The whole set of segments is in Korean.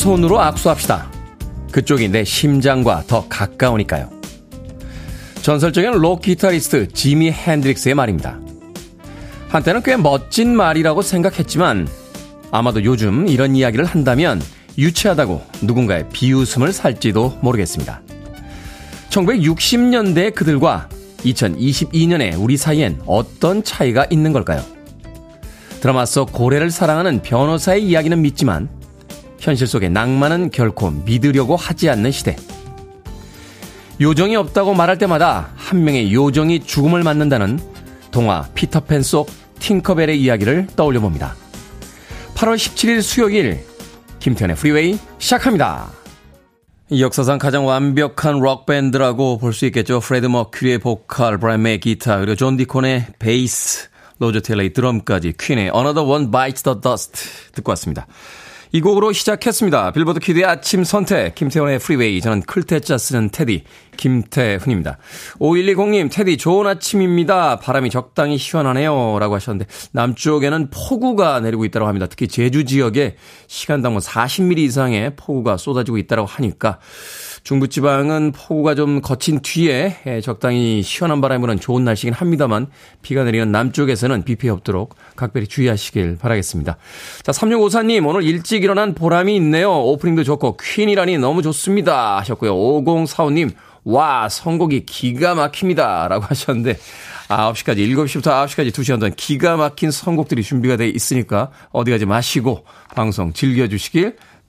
왼손으로 악수합시다. 그쪽이 내 심장과 더 가까우니까요. 전설적인 록 기타리스트 지미 핸드릭스의 말입니다. 한때는 꽤 멋진 말이라고 생각했지만 아마도 요즘 이런 이야기를 한다면 유치하다고 누군가의 비웃음을 살지도 모르겠습니다. 1960년대 그들과 2022년에 우리 사이엔 어떤 차이가 있는 걸까요? 드라마 속 고래를 사랑하는 변호사의 이야기는 믿지만 현실 속의 낭만은 결코 믿으려고 하지 않는 시대. 요정이 없다고 말할 때마다 한 명의 요정이 죽음을 맞는다는 동화 피터팬 속 팅커벨의 이야기를 떠올려 봅니다. 8월 17일 수요일 김태훈의 프리웨이 시작합니다. 역사상 가장 완벽한 록밴드라고 볼 수 있겠죠. 프레디 머큐리의 보컬, 브라이언 메이 기타, 그리고 존 디콘의 베이스, 로저 테일러의 드럼까지 퀸의 Another One Bites the Dust 듣고 왔습니다. 이 곡으로 시작했습니다. 빌보드 kid의 아침 선택, 김태훈의 프리웨이. 저는 클 태 자 쓰는 테디, 김태훈입니다. 5120님, 테디 좋은 아침입니다. 바람이 적당히 시원하네요. 라고 하셨는데, 남쪽에는 폭우가 내리고 있다고 합니다. 특히 제주 지역에 시간당 뭐 40mm 이상의 폭우가 쏟아지고 있다고 하니까, 중부지방은 폭우가 좀 그친 뒤에 예, 적당히 시원한 바람이 부는 좋은 날씨긴 합니다만 비가 내리는 남쪽에서는 비 피해 없도록 각별히 주의하시길 바라겠습니다. 자, 3654님 오늘 일찍 일어난 보람이 있네요. 오프닝도 좋고 퀸이라니 너무 좋습니다 하셨고요. 5045님 와 선곡이 기가 막힙니다 라고 하셨는데 9시까지 7시부터 9시까지 2시간 동안 기가 막힌 선곡들이 준비가 돼 있으니까 어디 가지 마시고 방송 즐겨주시길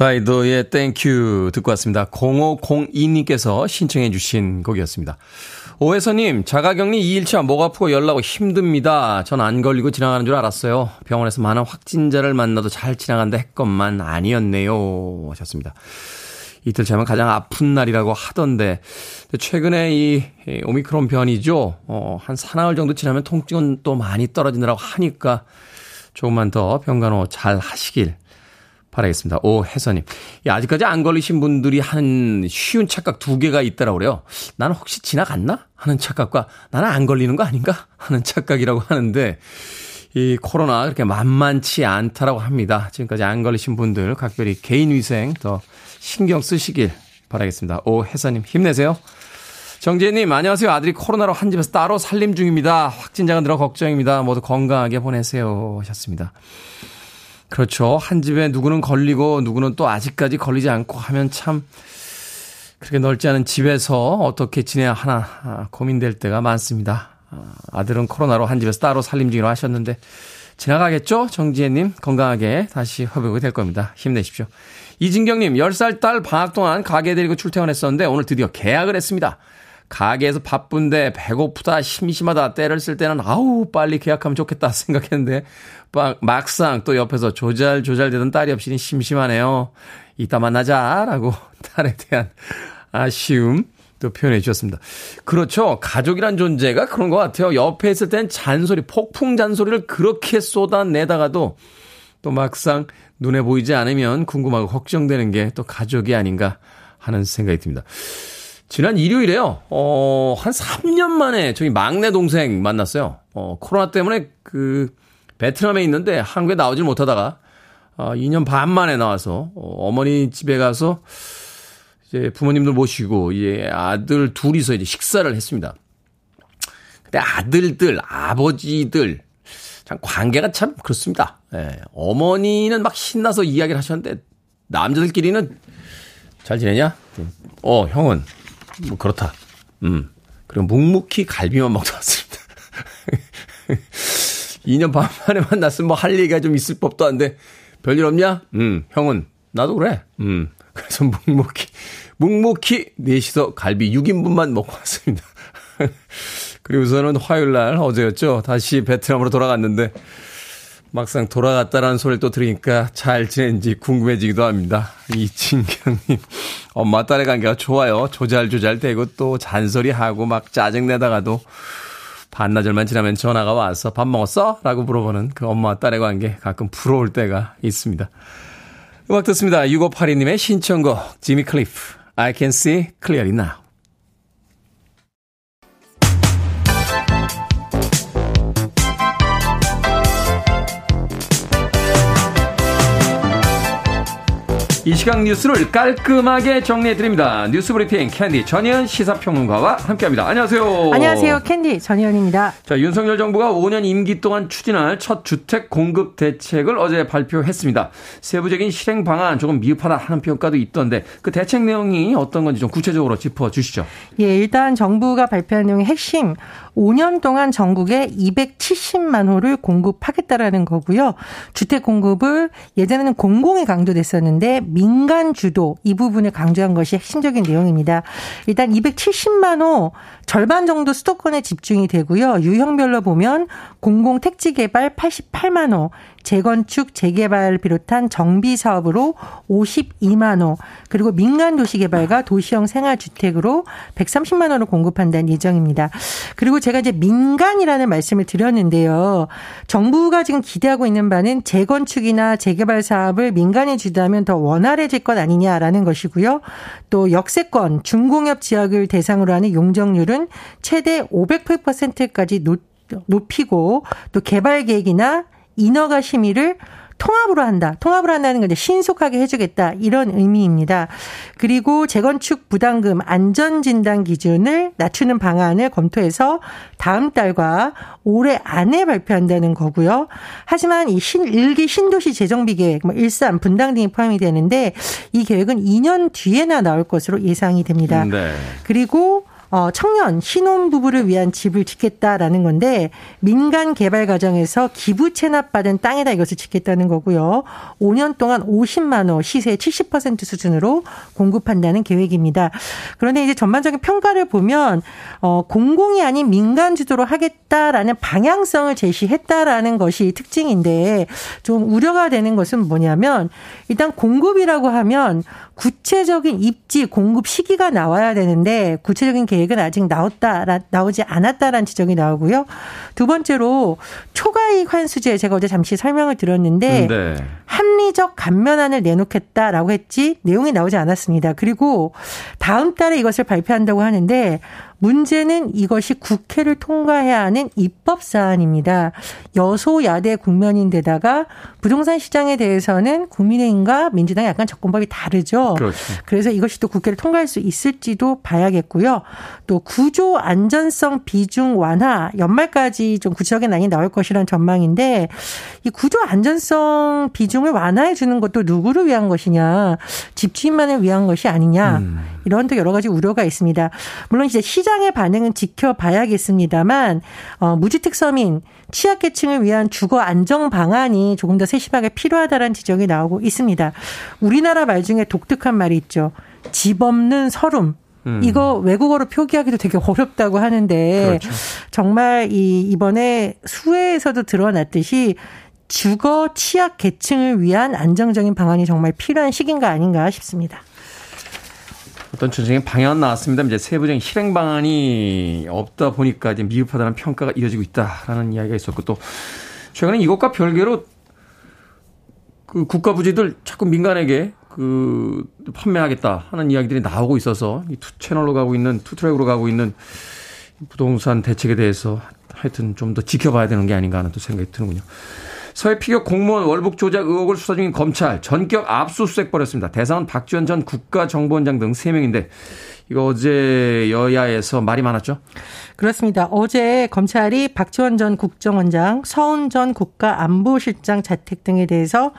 다이도의 Thank You 듣고 왔습니다. 0502님께서 신청해 주신 곡이었습니다. 오혜서님, 자가격리 2일차 목 아프고 열나고 힘듭니다. 전 안 걸리고 지나가는 줄 알았어요. 병원에서 많은 확진자를 만나도 잘 지나간다 했건만 아니었네요. 하셨습니다. 이틀 차면 가장 아픈 날이라고 하던데, 최근에 이 오미크론 변이죠. 어, 한 사나흘 정도 지나면 통증은 또 많이 떨어진다고 하니까 조금만 더 병간호 잘 하시길 바라겠습니다. 오 혜선님. 아직까지 안 걸리신 분들이 하는 쉬운 착각 두 개가 있다라고 그래요. 나는 혹시 지나갔나? 하는 착각과 나는 안 걸리는 거 아닌가? 하는 착각이라고 하는데, 이 코로나 그렇게 만만치 않다라고 합니다. 지금까지 안 걸리신 분들 각별히 개인 위생 더 신경 쓰시길 바라겠습니다. 오 혜선님 힘내세요. 정재님, 안녕하세요. 아들이 코로나로 한 집에서 따로 살림 중입니다. 확진자가 늘어 걱정입니다. 모두 건강하게 보내세요. 하셨습니다. 그렇죠. 한 집에 누구는 걸리고 누구는 또 아직까지 걸리지 않고 하면 참 그렇게 넓지 않은 집에서 어떻게 지내야 하나 아, 고민될 때가 많습니다. 아, 아들은 코로나로 한 집에서 따로 살림 중이라고 하셨는데 지나가겠죠? 정지혜님 건강하게 다시 회복이 될 겁니다. 힘내십시오. 이진경님 10살 딸 방학 동안 가게 데리고 출퇴근했었는데 오늘 드디어 계약을 했습니다. 가게에서 바쁜데 배고프다 심심하다 때를 쓸 때는 아우 빨리 계약하면 좋겠다 생각했는데 막상 또 옆에서 조잘조잘되던 딸이 없이니 심심하네요. 이따 만나자라고 딸에 대한 아쉬움 또 표현해 주셨습니다. 그렇죠. 가족이란 존재가 그런 것 같아요. 옆에 있을 땐 잔소리, 폭풍 잔소리를 그렇게 쏟아내다가도 또 막상 눈에 보이지 않으면 궁금하고 걱정되는 게 또 가족이 아닌가 하는 생각이 듭니다. 지난 일요일에요. 어, 한 3년 만에 저희 막내 동생 만났어요. 어, 코로나 때문에 그 베트남에 있는데 한국에 나오질 못하다가 어, 2년 반 만에 나와서 어, 어머니 집에 가서 이제 부모님들 모시고 이제 아들 둘이서 이제 식사를 했습니다. 근데 아들들, 아버지들 참 관계가 참 그렇습니다. 예, 어머니는 막 신나서 이야기를 하셨는데 남자들끼리는 잘 지내냐? 어, 형은 뭐 그렇다. 음. 그리고 묵묵히 갈비만 먹다 왔습니다. 2년 반 만에 만났으면 뭐 할 얘기가 좀 있을 법도 한데 별일 없냐? 음, 형은 나도 그래. 음. 그래서 묵묵히 묵묵히 넷이서 갈비 6인분만 먹고 왔습니다. 그리고서는 화요일 날 어제였죠. 다시 베트남으로 돌아갔는데 막상 돌아갔다라는 소리를 또 들으니까 잘 지낸지 궁금해지기도 합니다. 이진경님, 엄마 딸의 관계가 좋아요. 조잘조잘 되고 또 잔소리하고 막 짜증내다가도 반나절만 지나면 전화가 와서 밥 먹었어? 라고 물어보는 그 엄마와 딸의 관계 가끔 부러울 때가 있습니다. 음악 듣습니다. 6582님의 신청곡, 지미 클리프, I can see clearly now. 이 시각 뉴스를 깔끔하게 정리해드립니다. 뉴스 브리핑 캔디 전희연 시사평론가와 함께합니다. 안녕하세요. 안녕하세요. 캔디 전희연입니다. 자, 윤석열 정부가 5년 임기 동안 추진할 첫 주택 공급 대책을 어제 발표했습니다. 세부적인 실행 방안 조금 미흡하다 하는 평가도 있던데 그 대책 내용이 어떤 건지 좀 구체적으로 짚어주시죠. 예, 일단 정부가 발표한 내용의 핵심 5년 동안 전국에 270만 호를 공급하겠다라는 거고요. 주택 공급을 예전에는 공공이 강조됐었는데 민간 주도 이 부분을 강조한 것이 핵심적인 내용입니다. 일단 270만 호 절반 정도 수도권에 집중이 되고요. 유형별로 보면 공공 택지 개발 88만 호, 재건축, 재개발 비롯한 정비 사업으로 52만 호, 그리고 민간 도시 개발과 도시형 생활 주택으로 130만 원을 공급한다는 예정입니다. 그리고 제가 이제 민간이라는 말씀을 드렸는데요. 정부가 지금 기대하고 있는 바는 재건축이나 재개발 사업을 민간이 주도하면 더 원활해질 것 아니냐라는 것이고요. 또 역세권, 중공업 지역을 대상으로 하는 용적률은 최대 500%까지 높이고 또 개발 계획이나 인허가 심의를 통합으로 한다. 통합을 한다는 건 이제 신속하게 해주겠다. 이런 의미입니다. 그리고 재건축 부담금 안전진단 기준을 낮추는 방안을 검토해서 다음 달과 올해 안에 발표한다는 거고요. 하지만 이 신, 일기 신도시 재정비 계획, 뭐 일산, 분당 등이 포함이 되는데 이 계획은 2년 뒤에나 나올 것으로 예상이 됩니다. 네. 그리고 어, 청년 신혼 부부를 위한 집을 짓겠다라는 건데 민간 개발 과정에서 기부 체납받은 땅에다 이것을 짓겠다는 거고요. 5년 동안 50만 원 시세 70% 수준으로 공급한다는 계획입니다. 그런데 이제 전반적인 평가를 보면 어, 공공이 아닌 민간 주도로 하겠다라는 방향성을 제시했다라는 것이 특징인데 좀 우려가 되는 것은 뭐냐면 일단 공급이라고 하면 구체적인 입지 공급 시기가 나와야 되는데 구체적인 계획은 아직 나왔다 나오지 않았다라는 지적이 나오고요. 두 번째로 초과이익 환수제 제가 어제 잠시 설명을 드렸는데 네. 합리적 감면안을 내놓겠다라고 했지 내용이 나오지 않았습니다. 그리고 다음 달에 이것을 발표한다고 하는데 문제는 이것이 국회를 통과해야 하는 입법 사안입니다. 여소야대 국면인데다가 부동산 시장에 대해서는 국민의힘과 민주당이 약간 접근법이 다르죠. 그렇죠. 그래서 이것이 또 국회를 통과할 수 있을지도 봐야겠고요. 또 구조 안전성 비중 완화 연말까지 좀 구체적인 안이 나올 것이라는 전망인데 이 구조 안전성 비중을 완화해 주는 것도 누구를 위한 것이냐 집주인만을 위한 것이 아니냐 음. 이런 또 여러 가지 우려가 있습니다. 물론 이제 시장의 반응은 지켜봐야겠습니다만 어, 무주택 서민 취약계층을 위한 주거 안정 방안이 조금 더 세심하게 필요하다는 지적이 나오고 있습니다. 우리나라 말 중에 독특한 말이 있죠. 집 없는 서름. 음. 이거 외국어로 표기하기도 되게 어렵다고 하는데 그렇죠. 정말 이 이번에 수혜에서도 드러났듯이 주거 취약 계층을 위한 안정적인 방안이 정말 필요한 시기인가 아닌가 싶습니다. 어떤 전체의 방향은 나왔습니다. 이제 세부적인 실행 방안이 없다 보니까 이제 미흡하다는 평가가 이어지고 있다라는 이야기가 있었고 또 최근에 이것과 별개로 그 국가 부지들 자꾸 민간에게 그 판매하겠다 하는 이야기들이 나오고 있어서 이 two 채널로 가고 있는 two track으로 가고 있는 부동산 대책에 대해서 하여튼 좀 더 지켜봐야 되는 게 아닌가 하는 또 생각이 드는군요. 서해 피격 공무원 월북 조작 의혹을 수사 중인 검찰 전격 압수수색 벌였습니다. 대상은 박지원 전 국가정보원장 등 3명인데 이거 어제 여야에서 말이 많았죠? 그렇습니다. 어제 검찰이 박지원 전 국정원장, 서훈 전 국가안보실장 자택 등에 대해서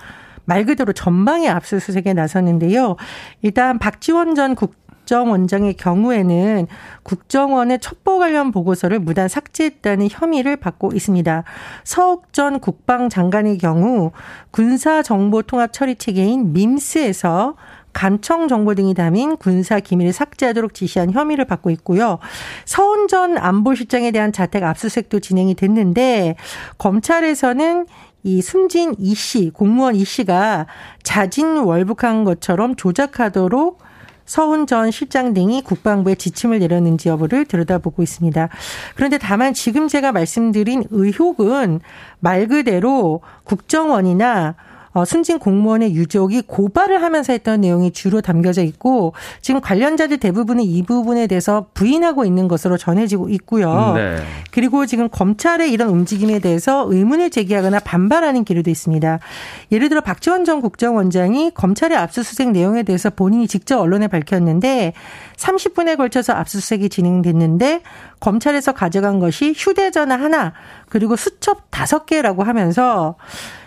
말 그대로 전방의 압수수색에 나섰는데요. 일단 박지원 전 국, 국정원장의 경우에는 국정원의 첩보 관련 보고서를 무단 삭제했다는 혐의를 받고 있습니다. 서욱 전 국방장관의 경우 군사정보통합처리체계인 민스에서 감청 정보 등이 담인 군사 기밀을 삭제하도록 지시한 혐의를 받고 있고요. 서훈 전 안보실장에 대한 자택 압수수색도 진행이 됐는데 검찰에서는 이 숨진 이 씨, 공무원 이 씨가 자진 월북한 것처럼 조작하도록 서훈 전 실장 등이 국방부에 지침을 내렸는지 여부를 들여다보고 있습니다. 그런데 다만 지금 제가 말씀드린 의혹은 말 그대로 국정원이나 어, 순진 공무원의 유족이 고발을 하면서 했던 내용이 주로 담겨져 있고 지금 관련자들 대부분은 이 부분에 대해서 부인하고 있는 것으로 전해지고 있고요. 네. 그리고 지금 검찰의 이런 움직임에 대해서 의문을 제기하거나 반발하는 기류도 있습니다. 예를 들어 박지원 전 국정원장이 검찰의 압수수색 내용에 대해서 본인이 직접 언론에 밝혔는데 30분에 걸쳐서 압수수색이 진행됐는데 검찰에서 가져간 것이 휴대전화 하나 그리고 수첩 다섯 개라고 하면서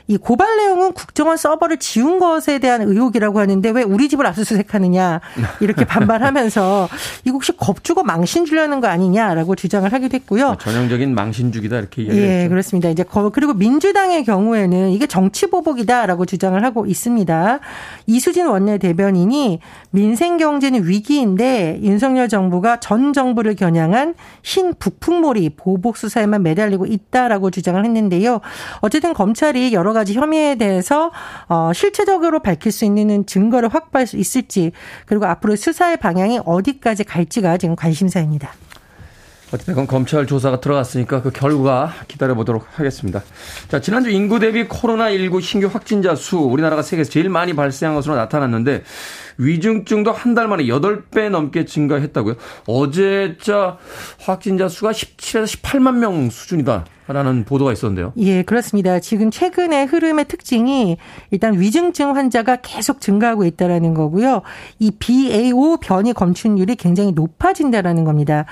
이 고발 내용은 국정원 서버를 지운 것에 대한 의혹이라고 하는데 왜 우리 집을 압수수색하느냐 이렇게 반발하면서 이거 혹시 겁주고 망신 주려는 거 아니냐라고 주장을 하기도 했고요. 전형적인 망신주기다 이렇게 이야기했죠. 예, 그렇습니다. 이제 그리고 민주당의 경우에는 이게 정치 보복이다라고 주장을 하고 있습니다. 이수진 원내 대변인이 민생 경제는 위기인데 윤석열 정부가 전 정부를 겨냥한 신 북풍몰이 보복 수사에만 매달리고 있다라고 주장을 했는데요. 어쨌든 검찰이 여러 가지 혐의에 대해서 어 실체적으로 밝힐 수 있는 증거를 확보할 수 있을지 그리고 앞으로 수사의 방향이 어디까지 갈지가 지금 관심사입니다. 어쨌든 검찰 조사가 들어갔으니까 그 결과 기다려보도록 하겠습니다. 자, 지난주 인구 대비 코로나19 신규 확진자 수 우리나라가 세계에서 제일 많이 발생한 것으로 나타났는데 위중증도 한 달 만에 8배 넘게 증가했다고요. 어제자 확진자 수가 17에서 18만 명 수준이다. 라는 보도가 있었는데요. 예, 그렇습니다. 지금 최근의 흐름의 특징이 일단 위중증 환자가 계속 증가하고 있다라는 거고요. 이 BA5 변이 검출률이 굉장히 높아진다라는 겁니다.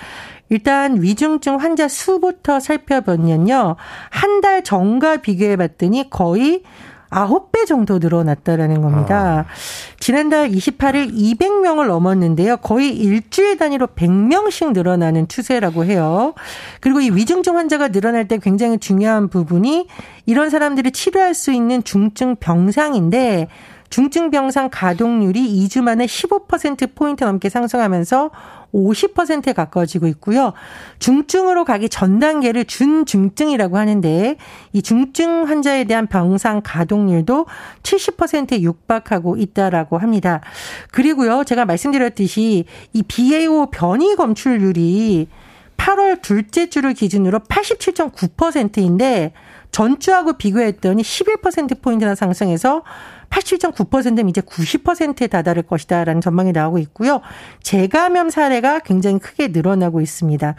일단 위중증 환자 수부터 살펴보면요. 한 달 전과 비교해 봤더니 거의 9배 정도 늘어났다라는 겁니다. 아. 지난달 28일 200명을 넘었는데요. 거의 일주일 단위로 100명씩 늘어나는 추세라고 해요. 그리고 이 위중증 환자가 늘어날 때 굉장히 중요한 부분이 이런 사람들이 치료할 수 있는 중증 병상인데 중증 병상 가동률이 2주 만에 15%포인트 넘게 상승하면서 50%에 가까워지고 있고요. 중증으로 가기 전 단계를 준중증이라고 하는데 이 중증 환자에 대한 병상 가동률도 70%에 육박하고 있다라고 합니다. 그리고요. 제가 말씀드렸듯이 이 BA5 변이 검출률이 8월 둘째 주를 기준으로 87.9%인데 전주하고 비교했더니 11%포인트나 상승해서 87.9%는 이제 90%에 다다를 것이다라는 전망이 나오고 있고요. 재감염 사례가 굉장히 크게 늘어나고 있습니다.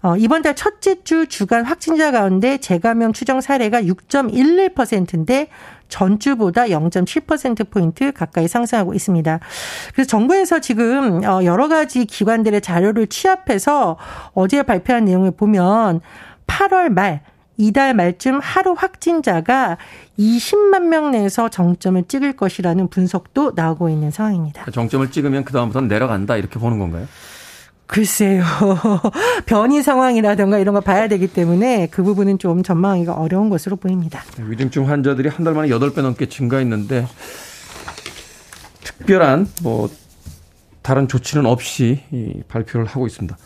어, 이번 달 첫째 주 주간 확진자 가운데 재감염 추정 사례가 6.11%인데 전주보다 0.7%포인트 가까이 상승하고 있습니다. 그래서 정부에서 지금 어, 여러 가지 기관들의 자료를 취합해서 어제 발표한 내용을 보면 8월 말 이달 말쯤 하루 확진자가 20만 명 내에서 정점을 찍을 것이라는 분석도 나오고 있는 상황입니다. 그러니까 정점을 찍으면 그다음부터는 내려간다 이렇게 보는 건가요? 글쎄요. 변이 상황이라든가 이런 거 봐야 되기 때문에 그 부분은 좀 전망하기가 어려운 것으로 보입니다. 위중증 환자들이 한 달 만에 8배 넘게 증가했는데 특별한 뭐 다른 조치는 없이 발표를 하고 있습니다.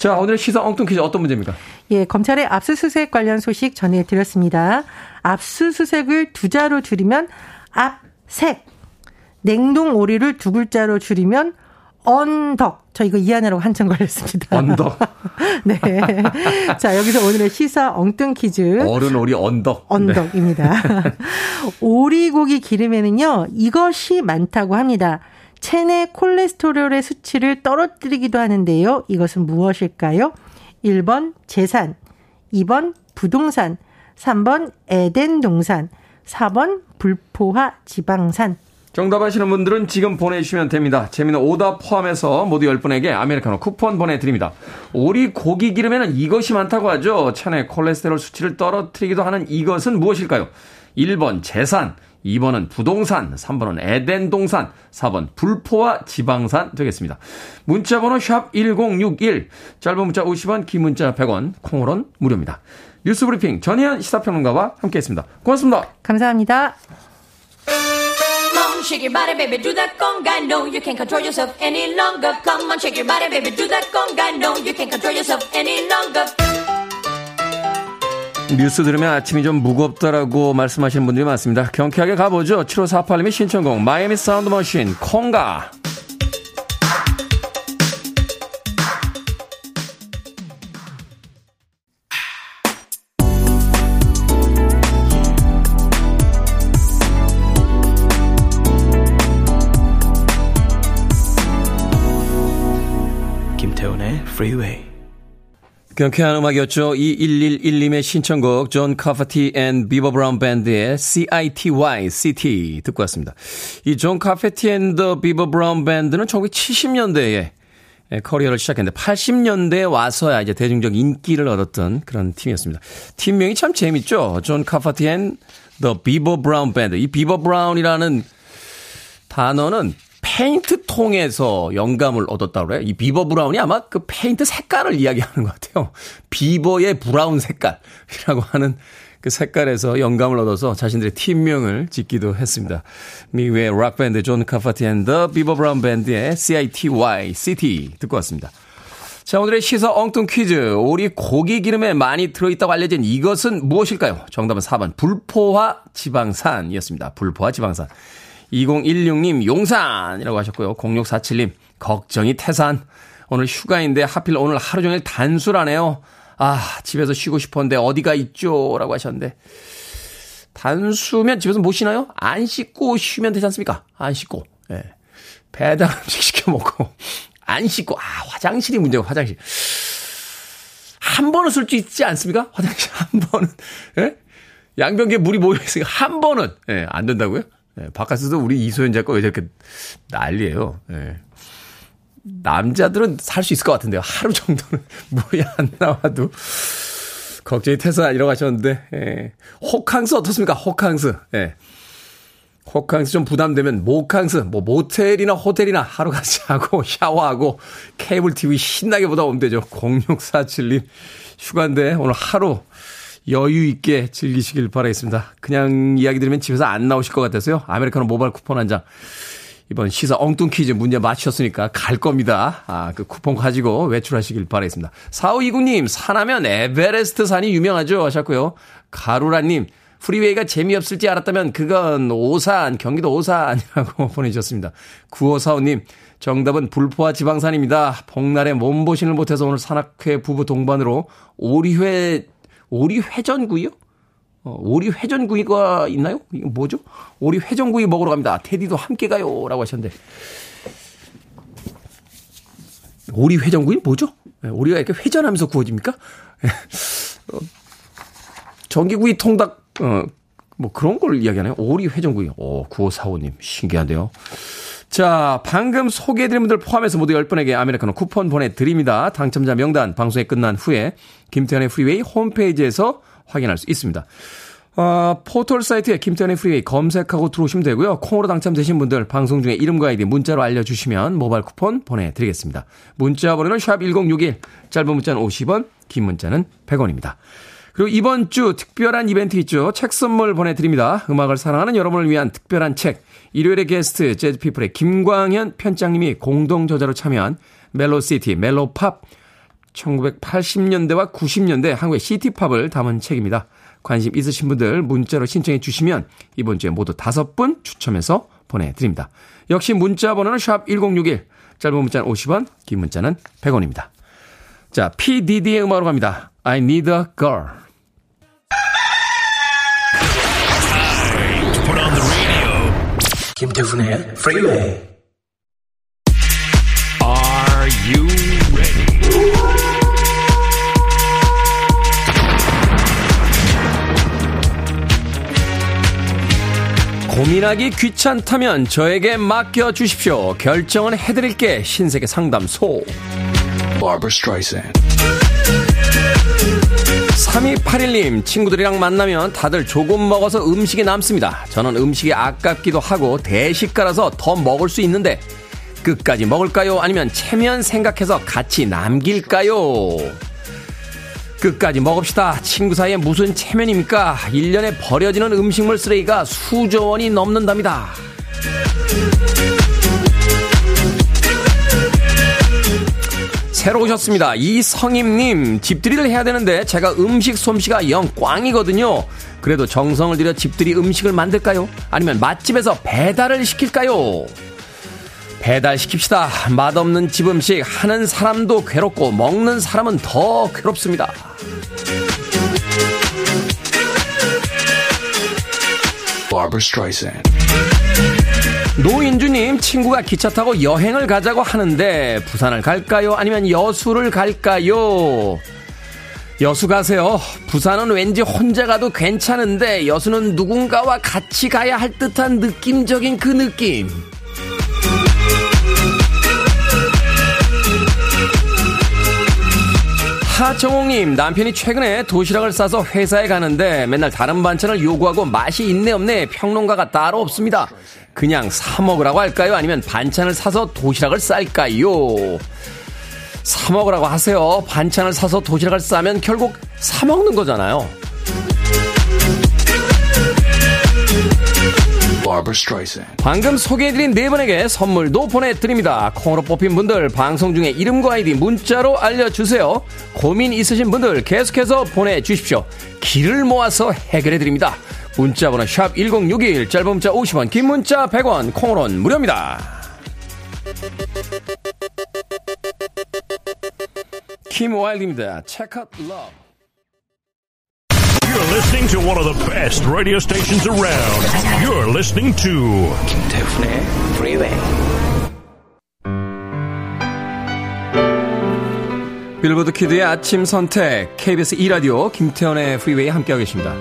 자, 오늘 시사 엉뚱 퀴즈 어떤 문제입니까? 예, 검찰의 압수수색 관련 소식 전해드렸습니다. 압수수색을 두 자로 줄이면 압색. 냉동 오리를 두 글자로 줄이면 언덕. 저 이거 이해하느라고 한참 걸렸습니다. 언덕. 네. 자, 여기서 오늘의 시사 엉뚱 퀴즈. 어른 오리 언덕. 언덕입니다. 네. 오리고기 기름에는요, 이것이 많다고 합니다. 체내 콜레스테롤의 수치를 떨어뜨리기도 하는데요. 이것은 무엇일까요? 1번 재산, 2번 부동산, 3번 에덴 동산, 4번 불포화 지방산. 정답 아시는 분들은 지금 보내주시면 됩니다. 재미는 오답 포함해서 모두 10분에게 아메리카노 쿠폰 보내드립니다. 오리 고기 기름에는 이것이 많다고 하죠. 체내 콜레스테롤 수치를 떨어뜨리기도 하는 이것은 무엇일까요? 1번 재산, 2번은 부동산, 3번은 에덴 동산, 4번 불포와 지방산 되겠습니다. 문자 번호 샵 1061, 짧은 문자 50원, 긴 문자 100원, 콩으로는 무료입니다. 뉴스 브리핑 전혜연 시사평론가와 함께 했습니다. 고맙습니다. 감사합니다. shake your body, baby, do that conga. No, you can't control yourself any longer. Come on, shake your body, baby, do that conga. No, you can't control yourself any longer. 뉴스 들으면 아침이 좀 무겁다라고 말씀하시는 분들이 많습니다. 경쾌하게 가보죠. 7548님의 신청곡 마이애미 사운드 머신 콩가. 김태훈의 Freeway. 경쾌한 음악이었죠. 2111님의 신청곡 존 카파티 앤 비버 브라운 밴드의 CITY CT 듣고 왔습니다. 이 존 카파티 앤 더 비버 브라운 밴드는 1970년대에 커리어를 시작했는데 80년대에 와서야 이제 대중적 인기를 얻었던 그런 팀이었습니다. 팀명이 참 재밌죠. 존 카파티 앤 더 비버 브라운 밴드. 이 비버 브라운이라는 단어는 페인트 통에서 영감을 얻었다고 그래요. 이 비버 브라운이 아마 그 페인트 색깔을 이야기하는 것 같아요. 비버의 브라운 색깔이라고 하는 그 색깔에서 영감을 얻어서 자신들의 팀명을 짓기도 했습니다. 미국의 락밴드 존 카파티 앤더 비버 브라운 밴드의 CITY, CT 듣고 왔습니다. 자, 오늘의 시사 엉뚱 퀴즈. 오리 고기 기름에 많이 들어있다고 알려진 이것은 무엇일까요? 정답은 4번 불포화 지방산이었습니다. 불포화 지방산. 2016님 용산이라고 하셨고요. 0647님 걱정이 태산. 오늘 휴가인데 하필 오늘 하루 종일 단수라네요. 아 집에서 쉬고 싶었는데 어디가 있죠? 라고 하셨는데 단수면 집에서 못 쉬나요? 안 씻고 쉬면 되지 않습니까? 안 씻고. 예. 배달 음식 시켜 먹고 안 씻고 아 화장실이 문제고 화장실. 한 번은 쓸 수 있지 않습니까? 화장실 한 번은. 예? 양변기에 물이 모여 있으니까 한 번은 예, 안 된다고요? 예, 바깥에서도 우리 이소연 작가 왜 저렇게 난리예요. 예. 남자들은 살 수 있을 것 같은데요. 하루 정도는 물이 안 나와도 걱정이 태산이라고 하셨는데 예. 호캉스 어떻습니까? 호캉스. 예. 호캉스 좀 부담되면 모캉스, 뭐 모텔이나 호텔이나 하루 같이 하고 샤워하고 케이블 TV 신나게 보다 오면 되죠. 0647님 휴가인데 오늘 하루 여유 있게 즐기시길 바라겠습니다. 그냥 이야기 들으면 집에서 안 나오실 것 같아서요. 아메리카노 모바일 쿠폰 한 장. 이번 시사 엉뚱 퀴즈 문제 맞추셨으니까 갈 겁니다. 아, 그 쿠폰 가지고 외출하시길 바라겠습니다. 4529님, 산하면 에베레스트 산이 유명하죠? 하셨고요. 가루라님, 프리웨이가 재미없을지 알았다면 그건 오산, 경기도 오산이라고 보내주셨습니다. 9545님, 정답은 불포화 지방산입니다. 복날에 몸보신을 못해서 오늘 산악회 부부 동반으로 오리회 오리 회전구이요? 어, 오리 회전구이가 있나요? 이거 뭐죠? 오리 회전구이 먹으러 갑니다. 테디도 함께 가요. 라고 하셨는데. 오리 회전구이 뭐죠? 네, 오리가 이렇게 회전하면서 구워집니까? 어, 전기구이 통닭, 어, 뭐 그런 걸 이야기하나요? 오리 회전구이. 오, 9545님. 신기한데요. 자, 방금 소개해드린 분들 포함해서 모두 10분에게 아메리카노 쿠폰 보내드립니다. 당첨자 명단 방송이 끝난 후에 김태훈의 프리웨이 홈페이지에서 확인할 수 있습니다. 어, 포털 사이트에 김태훈의 프리웨이 검색하고 들어오시면 되고요. 콩으로 당첨되신 분들 방송 중에 이름과 아이디 문자로 알려주시면 모바일 쿠폰 보내드리겠습니다. 문자 번호는 샵1061, 짧은 문자는 50원, 긴 문자는 100원입니다. 그리고 이번 주 특별한 이벤트 있죠. 책 선물 보내드립니다. 음악을 사랑하는 여러분을 위한 특별한 책. 일요일의 게스트 재즈피플의 김광현 편집장님이 공동 저자로 참여한 멜로시티, 멜로팝 1980년대와 90년대 한국의 시티팝을 담은 책입니다. 관심 있으신 분들 문자로 신청해 주시면 이번 주에 모두 다섯 분 추첨해서 보내드립니다. 역시 문자 번호는 샵 1061, 짧은 문자는 50원, 긴 문자는 100원입니다. 자, PDD의 음악으로 갑니다. I need a girl. 김태훈의 프리웨이 Are you ready? 고민하기 귀찮다면 저에게 맡겨 주십시오. 결정은 해드릴게 신세계 상담소. Barbara Streisand. 3281님, 친구들이랑 만나면 다들 조금 먹어서 음식이 남습니다. 저는 음식이 아깝기도 하고 대식가라서 더 먹을 수 있는데 끝까지 먹을까요? 아니면 체면 생각해서 같이 남길까요? 끝까지 먹읍시다. 친구 사이에 무슨 체면입니까? 1년에 버려지는 음식물 쓰레기가 수조 원이 넘는답니다. 새로 오셨습니다. 이성임님, 집들이를 해야 되는데 제가 음식 솜씨가 영 꽝이거든요. 그래도 정성을 들여 집들이 음식을 만들까요? 아니면 맛집에서 배달을 시킬까요? 배달 시킵시다. 맛없는 집 음식 하는 사람도 괴롭고 먹는 사람은 더 괴롭습니다. 노인주님, 친구가 기차 타고 여행을 가자고 하는데, 부산을 갈까요? 아니면 여수를 갈까요? 여수 가세요. 부산은 왠지 혼자 가도 괜찮은데, 여수는 누군가와 같이 가야 할 듯한 느낌적인 그 느낌. 하정옥님, 남편이 최근에 도시락을 싸서 회사에 가는데 맨날 다른 반찬을 요구하고 맛이 있네 없네 평론가가 따로 없습니다. 그냥 사 먹으라고 할까요? 아니면 반찬을 사서 도시락을 쌀까요? 사 먹으라고 하세요. 반찬을 사서 도시락을 싸면 결국 사 먹는 거잖아요. 방금 소개해드린 네 분에게 선물도 보내드립니다. 콩으로 뽑힌 분들 방송 중에 이름과 아이디 문자로 알려주세요. 고민 있으신 분들 계속해서 보내주십시오. 길을 모아서 해결해드립니다. 문자번호 샵 1061, 짧은 문자 50원, 긴 문자 100원, 콩으로는 무료입니다. 킴 와일드입니다. Check out love. You're listening to one of the best radio stations around. You're listening to 김태훈의 Freeway. 빌보드 키드의 아침 선택 KBS 2라디오 김태훈의 프리웨이 함께하고 계십니다.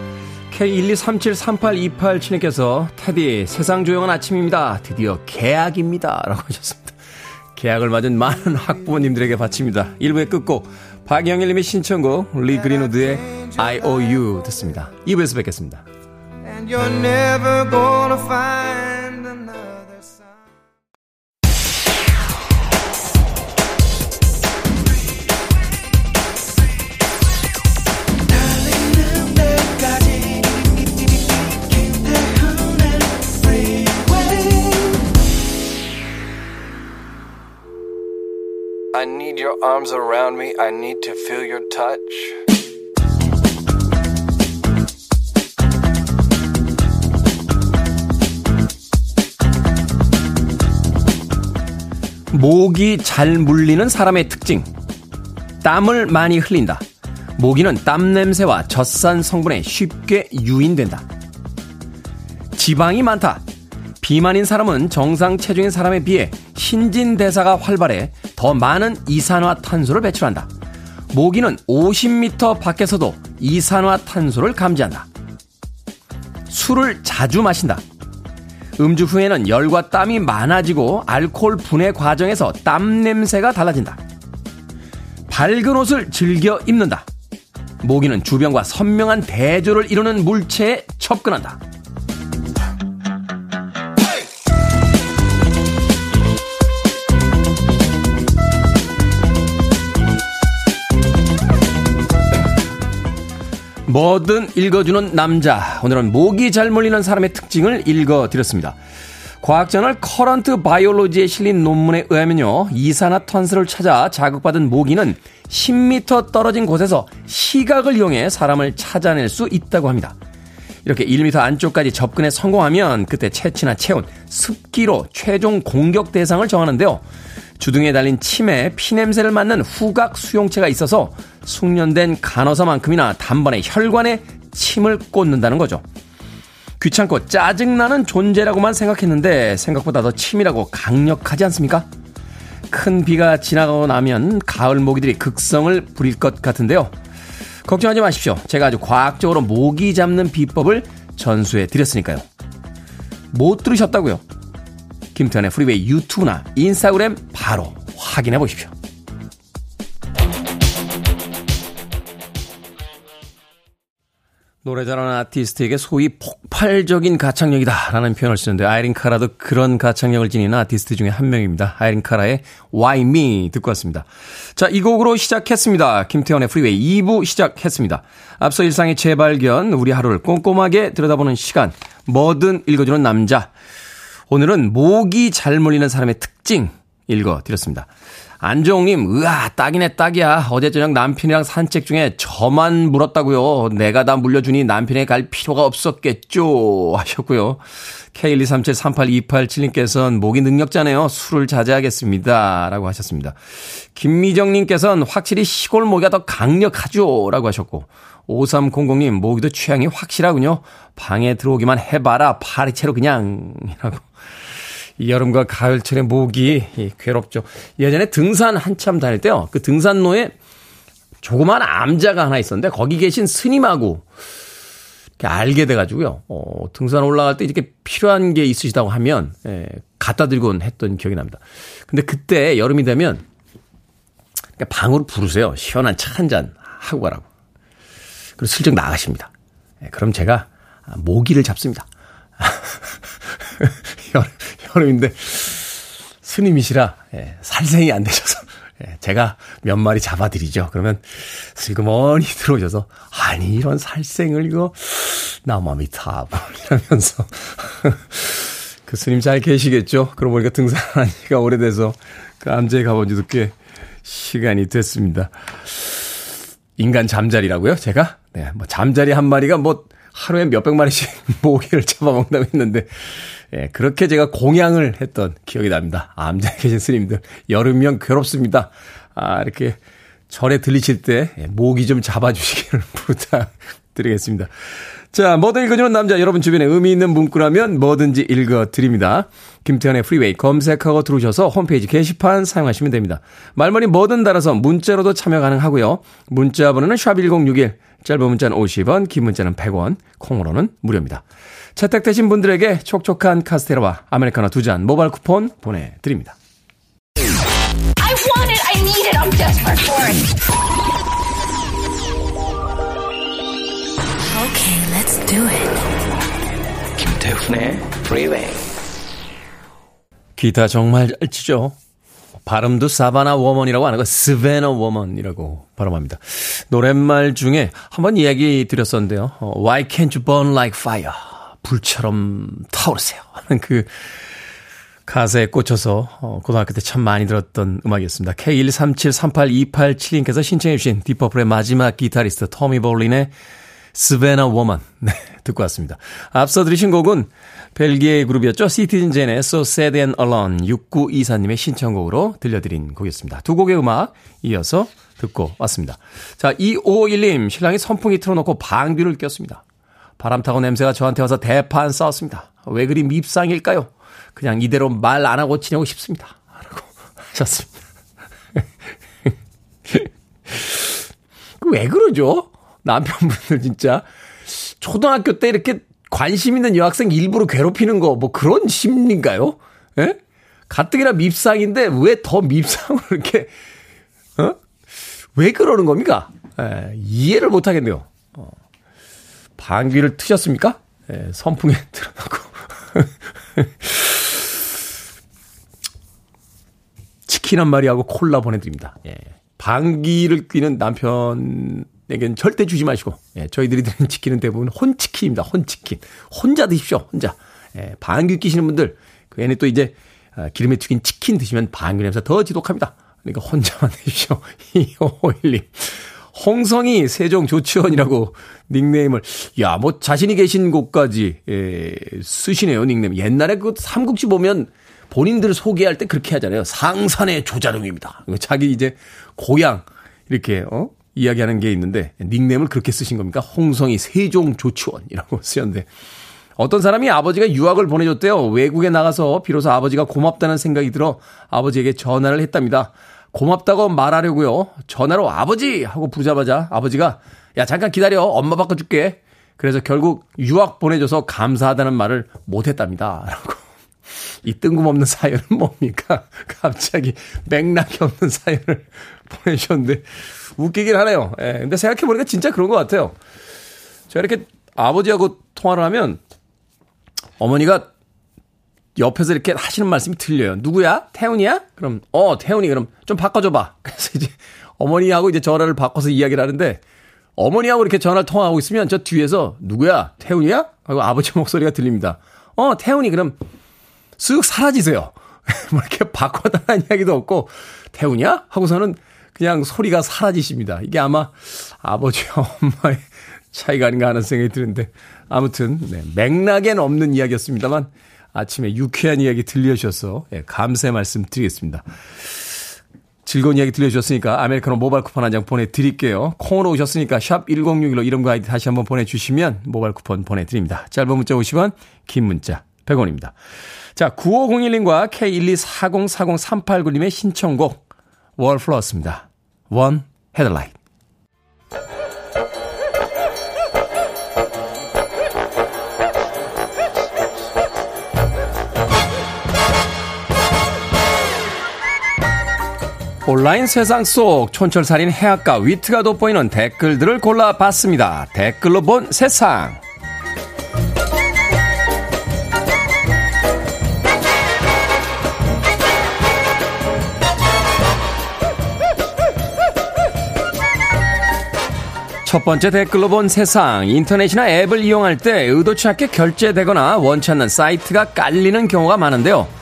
K123738287님께서 테디 세상 조용한 아침입니다. 드디어 개학입니다. 라고 하셨습니다. 개학을 맞은 많은 학부모님들에게 바칩니다. 1부의 끝곡 박영일님의 신청곡 리 그린우드의 IOU 듣습니다. 2부에서 뵙겠습니다. Your arms around me. I need to feel your touch. 모기 잘 물리는 사람의 특징. 땀을 많이 흘린다. 모기는 땀 냄새와 젖산 성분에 쉽게 유인된다. 지방이 많다. 비만인 사람은 정상 체중인 사람에 비해 신진대사가 활발해 더 많은 이산화탄소를 배출한다. 모기는 50m 밖에서도 이산화탄소를 감지한다. 술을 자주 마신다. 음주 후에는 열과 땀이 많아지고 알코올 분해 과정에서 땀 냄새가 달라진다. 밝은 옷을 즐겨 입는다. 모기는 주변과 선명한 대조를 이루는 물체에 접근한다. 뭐든 읽어주는 남자. 오늘은 모기 잘 물리는 사람의 특징을 읽어드렸습니다. 과학저널 커런트 바이올로지에 실린 논문에 의하면요. 이산화탄소를 찾아 자극받은 모기는 10m 떨어진 곳에서 시각을 이용해 사람을 찾아낼 수 있다고 합니다. 이렇게 1m 안쪽까지 접근에 성공하면 그때 체취나 체온, 습기로 최종 공격 대상을 정하는데요. 주둥이에 달린 침에 피냄새를 맡는 후각 수용체가 있어서 숙련된 간호사만큼이나 단번에 혈관에 침을 꽂는다는 거죠. 귀찮고 짜증나는 존재라고만 생각했는데 생각보다 더 치밀하고 강력하지 않습니까? 큰 비가 지나가고 나면 가을 모기들이 극성을 부릴 것 같은데요. 걱정하지 마십시오. 제가 아주 과학적으로 모기 잡는 비법을 전수해 드렸으니까요. 못 들으셨다고요? 김태훈의 프리웨이 유튜브나 인스타그램 바로 확인해 보십시오. 노래 잘하는 아티스트에게 소위 폭발적인 가창력이다 라는 표현을 쓰는데 아이린 카라도 그런 가창력을 지니는 아티스트 중에 한 명입니다. 아이린 카라의 Why Me 듣고 왔습니다. 자, 이 곡으로 시작했습니다. 김태훈의 프리웨이 2부 시작했습니다. 앞서 일상의 재발견, 우리 하루를 꼼꼼하게 들여다보는 시간, 뭐든 읽어주는 남자. 오늘은 모기 잘 물리는 사람의 특징 읽어드렸습니다. 안종님, 으아, 딱이네, 딱이야. 어제 저녁 남편이랑 산책 중에 저만 물었다고요. 내가 다 물려주니 남편에 갈 필요가 없었겠죠. 하셨고요. K123738287님께서는 목이 능력자네요. 술을 자제하겠습니다. 라고 하셨습니다. 김미정님께서는 확실히 시골 모기가 더 강력하죠. 라고 하셨고. 5300님, 모기도 취향이 확실하군요. 방에 들어오기만 해봐라. 파리채로 그냥. 이라고. 여름과 가을철의 모기 괴롭죠. 예전에 등산 한참 다닐 때요. 그 등산로에 조그만 암자가 하나 있었는데 거기 계신 스님하고 알게 돼가지고요. 어, 등산 올라갈 때 이렇게 필요한 게 있으시다고 하면 예, 갖다 들곤 했던 기억이 납니다. 근데 그때 여름이 되면 방으로 부르세요. 시원한 차 한 잔 하고 가라고. 그리고 슬쩍 나가십니다. 예, 그럼 제가 모기를 잡습니다. 여름 인데 스님이시라 예, 살생이 안 되셔서 예, 제가 몇 마리 잡아드리죠. 그러면 슬그머니 들어오셔서 아니 이런 살생을 이거 나마미타 이러면서 그 스님 잘 계시겠죠. 그러고 보니까 등산한 지가 오래돼서 그 암제에 가본 지도 꽤 시간이 됐습니다. 인간 잠자리라고요? 제가? 네, 뭐 잠자리 한 마리가 뭐 하루에 몇백 마리씩 모기를 잡아먹는다고 했는데 예, 그렇게 제가 공양을 했던 기억이 납니다. 암자에 계신 스님들, 여름이면 괴롭습니다. 아, 이렇게 절에 들리실 때 예, 모기 좀 잡아주시기를 부탁드리겠습니다. 자, 뭐든 읽어주는 남자, 여러분 주변에 의미 있는 문구라면 뭐든지 읽어드립니다. 김태훈의 프리웨이 검색하고 들어오셔서 홈페이지 게시판 사용하시면 됩니다. 말머리 뭐든 달아서 문자로도 참여 가능하고요. 문자 번호는 샵1061, 짧은 문자는 50원, 긴 문자는 100원, 콩으로는 무료입니다. 채택되신 분들에게 촉촉한 카스테라와 아메리카노 두 잔 모바일 쿠폰 보내드립니다. I want it, I need it, I'm desperate for it. Okay, let's do it. 김태훈의 Freeway. 기타 정말 잘 치죠. 발음도 Savannah Woman이라고 하는 거 Savannah Woman이라고 발음합니다. 노랫말 중에 한번 이야기 드렸었는데요. 어, Why can't you burn like fire? 불처럼 타오르세요. 하는 그 가사에 꽂혀서 어, 고등학교 때 참 많이 들었던 음악이었습니다. K137382872님께서 신청해 주신 Deep Purple의 마지막 기타리스트 토미 볼린의 Savannah Woman 네, 듣고 왔습니다. 앞서 들으신 곡은 벨기에 그룹이었죠. Citizen Jane의 So Sad and Alone 6924님의 신청곡으로 들려드린 곡이었습니다. 두 곡의 음악 이어서 듣고 왔습니다. 자, 2551님 신랑이 선풍기 틀어놓고 방귀를 꼈습니다. 바람 타고 냄새가 저한테 와서 대판 싸웠습니다. 왜 그리 밉상일까요? 그냥 이대로 말 안 하고 지내고 싶습니다. 라고 하셨습니다. 왜 그러죠? 남편분들 진짜 초등학교 때 이렇게 관심 있는 여학생 일부러 괴롭히는 거 뭐 그런 심리인가요? 예? 가뜩이나 밉상인데 왜 더 밉상을 이렇게 어? 왜 그러는 겁니까? 예, 이해를 못 하겠네요. 어. 방귀를 트셨습니까? 예, 선풍에 들어가고. 치킨 한 마리하고 콜라 보내드립니다. 예. 방귀를 뀌는 남편에게는 절대 주지 마시고, 예, 저희들이 드리는 치킨은 대부분 혼치킨입니다. 혼치킨. 혼자 드십시오, 혼자. 예, 방귀 끼시는 분들, 그 애는 또 이제, 아, 기름에 튀긴 치킨 드시면 방귀 냄새 더 지독합니다. 그러니까 혼자만 드십시오. 2551님. 홍성이 세종 조치원이라고 닉네임을 야 뭐 자신이 계신 곳까지 예, 쓰시네요 닉네임. 옛날에 그 삼국지 보면 본인들 소개할 때 그렇게 하잖아요. 상산의 조자룡입니다. 자기 이제 고향 이렇게 어 이야기하는 게 있는데 닉네임을 그렇게 쓰신 겁니까? 홍성이 세종 조치원이라고 쓰였는데 어떤 사람이 아버지가 유학을 보내줬대요. 외국에 나가서 비로소 아버지가 고맙다는 생각이 들어 아버지에게 전화를 했답니다. 고맙다고 말하려고요. 전화로 아버지 하고 부자마자 아버지가 야 잠깐 기다려 엄마 바꿔줄게. 그래서 결국 유학 보내줘서 감사하다는 말을 못했답니다. 라고. 이 뜬금없는 사연은 뭡니까? 갑자기 맥락이 없는 사연을 보내주셨는데 웃기긴 하네요. 예, 근데 생각해보니까 진짜 그런 것 같아요. 제가 이렇게 아버지하고 통화를 하면 어머니가 옆에서 이렇게 하시는 말씀이 들려요. 누구야? 태훈이야? 그럼 어 태훈이 그럼 좀 바꿔줘봐. 그래서 이제 어머니하고 이제 전화를 바꿔서 이야기를 하는데 어머니하고 이렇게 전화를 통화하고 있으면 저 뒤에서 누구야? 태훈이야? 하고 아버지 목소리가 들립니다. 어 태훈이 그럼 쓱 사라지세요. 뭐 이렇게 바꿔달라는 이야기도 없고 태훈이야? 하고서는 그냥 소리가 사라지십니다. 이게 아마 아버지와 엄마의 차이가 아닌가 하는 생각이 드는데 아무튼 네, 맥락엔 없는 이야기였습니다만 아침에 유쾌한 이야기 들려주셔서 예, 감사의 말씀 드리겠습니다. 즐거운 이야기 들려주셨으니까 아메리카노 모바일 쿠폰 한 장 보내드릴게요. 콩으로 오셨으니까 샵 1061로 이름과 아이디 다시 한번 보내주시면 모바일 쿠폰 보내드립니다. 짧은 문자 50원, 긴 문자 100원입니다. 자, 9501님과 K124040389님의 신청곡 월플러스입니다. 원 헤드라이트. 온라인 세상 속 촌철살인 해악과 위트가 돋보이는 댓글들을 골라봤습니다. 댓글로 본 세상. 첫 번째 댓글로 본 세상. 인터넷이나 앱을 이용할 때 의도치 않게 결제되거나 원치 않는 사이트가 깔리는 경우가 많은데요.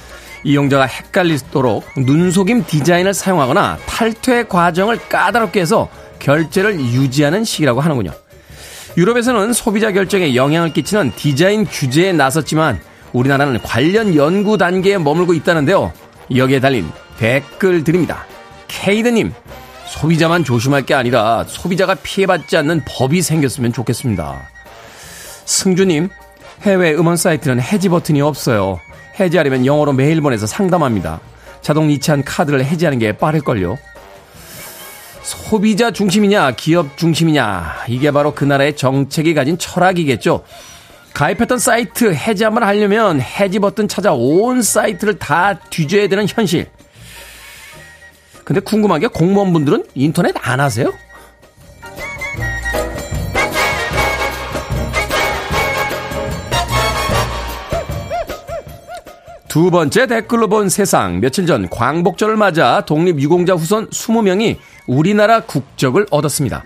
이용자가 헷갈리도록 눈속임 디자인을 사용하거나 탈퇴 과정을 까다롭게 해서 결제를 유지하는 식이라고 하는군요. 유럽에서는 소비자 결정에 영향을 끼치는 디자인 규제에 나섰지만 우리나라는 관련 연구 단계에 머물고 있다는데요. 여기에 달린 댓글 드립니다. 케이드님, 소비자만 조심할 게 아니라 소비자가 피해받지 않는 법이 생겼으면 좋겠습니다. 승주님, 해외 음원 사이트는 해지 버튼이 없어요. 해지하려면 영어로 메일 보내서 상담합니다. 자동 이체한 카드를 해지하는 게 빠를걸요. 소비자 중심이냐, 기업 중심이냐, 이게 바로 그 나라의 정책이 가진 철학이겠죠. 가입했던 사이트 해지 한번 하려면 해지 버튼 찾아 온 사이트를 다 뒤져야 되는 현실. 근데 궁금한 게 공무원분들은 인터넷 안 하세요? 두 번째 댓글로 본 세상. 며칠 전 광복절을 맞아 독립유공자 후손 20명이 우리나라 국적을 얻었습니다.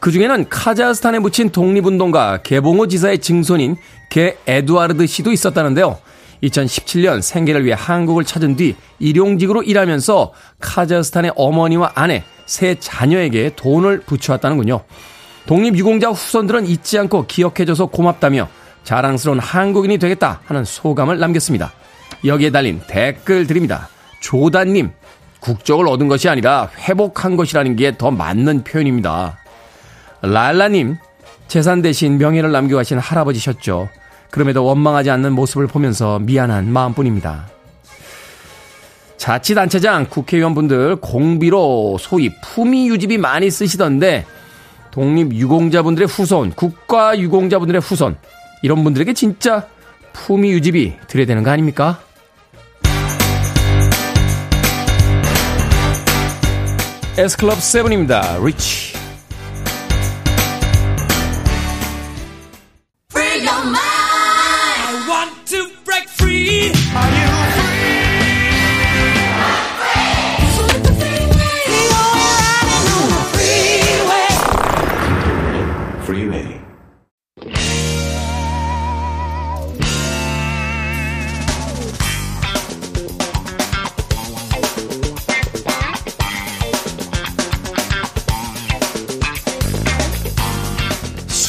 그 중에는 카자흐스탄에 묻힌 독립운동가 개봉호 지사의 증손인 개 에두아르드 씨도 있었다는데요. 2017년 생계를 위해 한국을 찾은 뒤 일용직으로 일하면서 카자흐스탄의 어머니와 아내, 세 자녀에게 돈을 붙여왔다는군요. 독립유공자 후손들은 잊지 않고 기억해줘서 고맙다며 자랑스러운 한국인이 되겠다 하는 소감을 남겼습니다. 여기에 달린 댓글 드립니다. 조단님, 국적을 얻은 것이 아니라 회복한 것이라는 게 더 맞는 표현입니다. 랄라님, 재산 대신 명예를 남겨가신 할아버지셨죠. 그럼에도 원망하지 않는 모습을 보면서 미안한 마음뿐입니다. 자치단체장, 국회의원분들 공비로 소위 품위 유지비 많이 쓰시던데 독립 유공자분들의 후손, 국가 유공자분들의 후손 이런 분들에게 진짜 품위 유지비 드려야 되는 거 아닙니까? S클럽 7입니다. 리치.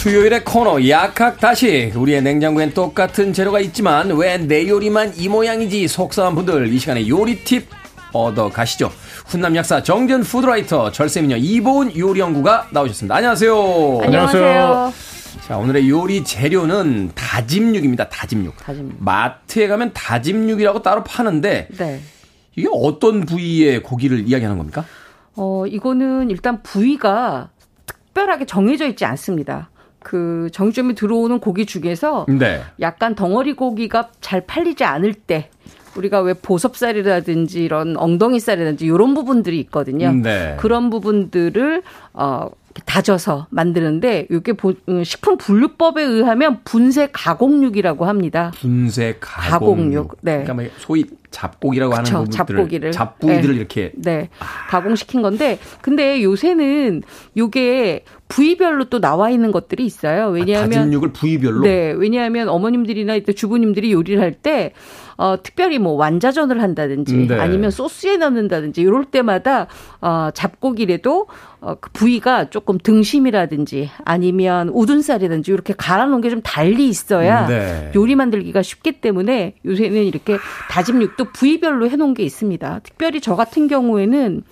수요일의 코너 약학다시 우리의 냉장고엔 똑같은 재료가 있지만 왜 내 요리만 이 모양이지 속상한 분들 이 시간에 요리 팁 얻어 가시죠. 훈남 약사 정전 푸드라이터 절세미녀 이보은 요리연구가 나오셨습니다. 안녕하세요. 안녕하세요. 자 오늘의 요리 재료는 다짐육입니다. 다짐육. 다짐육. 마트에 가면 다짐육이라고 따로 파는데 네. 이게 어떤 부위의 고기를 이야기하는 겁니까? 어, 이거는 일단 부위가 특별하게 정해져 있지 않습니다. 그 정육점에 들어오는 고기 중에서 네. 약간 덩어리 고기가 잘 팔리지 않을 때 우리가 왜 보섭살이라든지 이런 엉덩이살이라든지 이런 부분들이 있거든요. 네. 그런 부분들을 어 다져서 만드는데 이게 식품 분류법에 의하면 분쇄 가공육이라고 합니다. 분쇄 가공육. 가공육. 네. 그러니까 뭐 소위 잡고기라고 그쵸, 하는 부분들 잡고기를 잡부위들을 네. 이렇게 네 아. 가공시킨 건데 근데 요새는 요게 부위별로 또 나와 있는 것들이 있어요. 아, 왜냐하면 아, 다진육을 부위별로 네 왜냐하면 어머님들이나 주부님들이 요리를 할때 어, 특별히 뭐 완자전을 한다든지 네. 아니면 소스에 넣는다든지 이럴 때마다 어, 잡고기라도 어, 그 부위가 조금 등심이라든지 아니면 우둔살이든지 이렇게 갈아놓은 게 좀 달리 있어야 네. 요리 만들기가 쉽기 때문에 요새는 이렇게 다짐 육도 부위별로 해놓은 게 있습니다. 특별히 저 같은 경우에는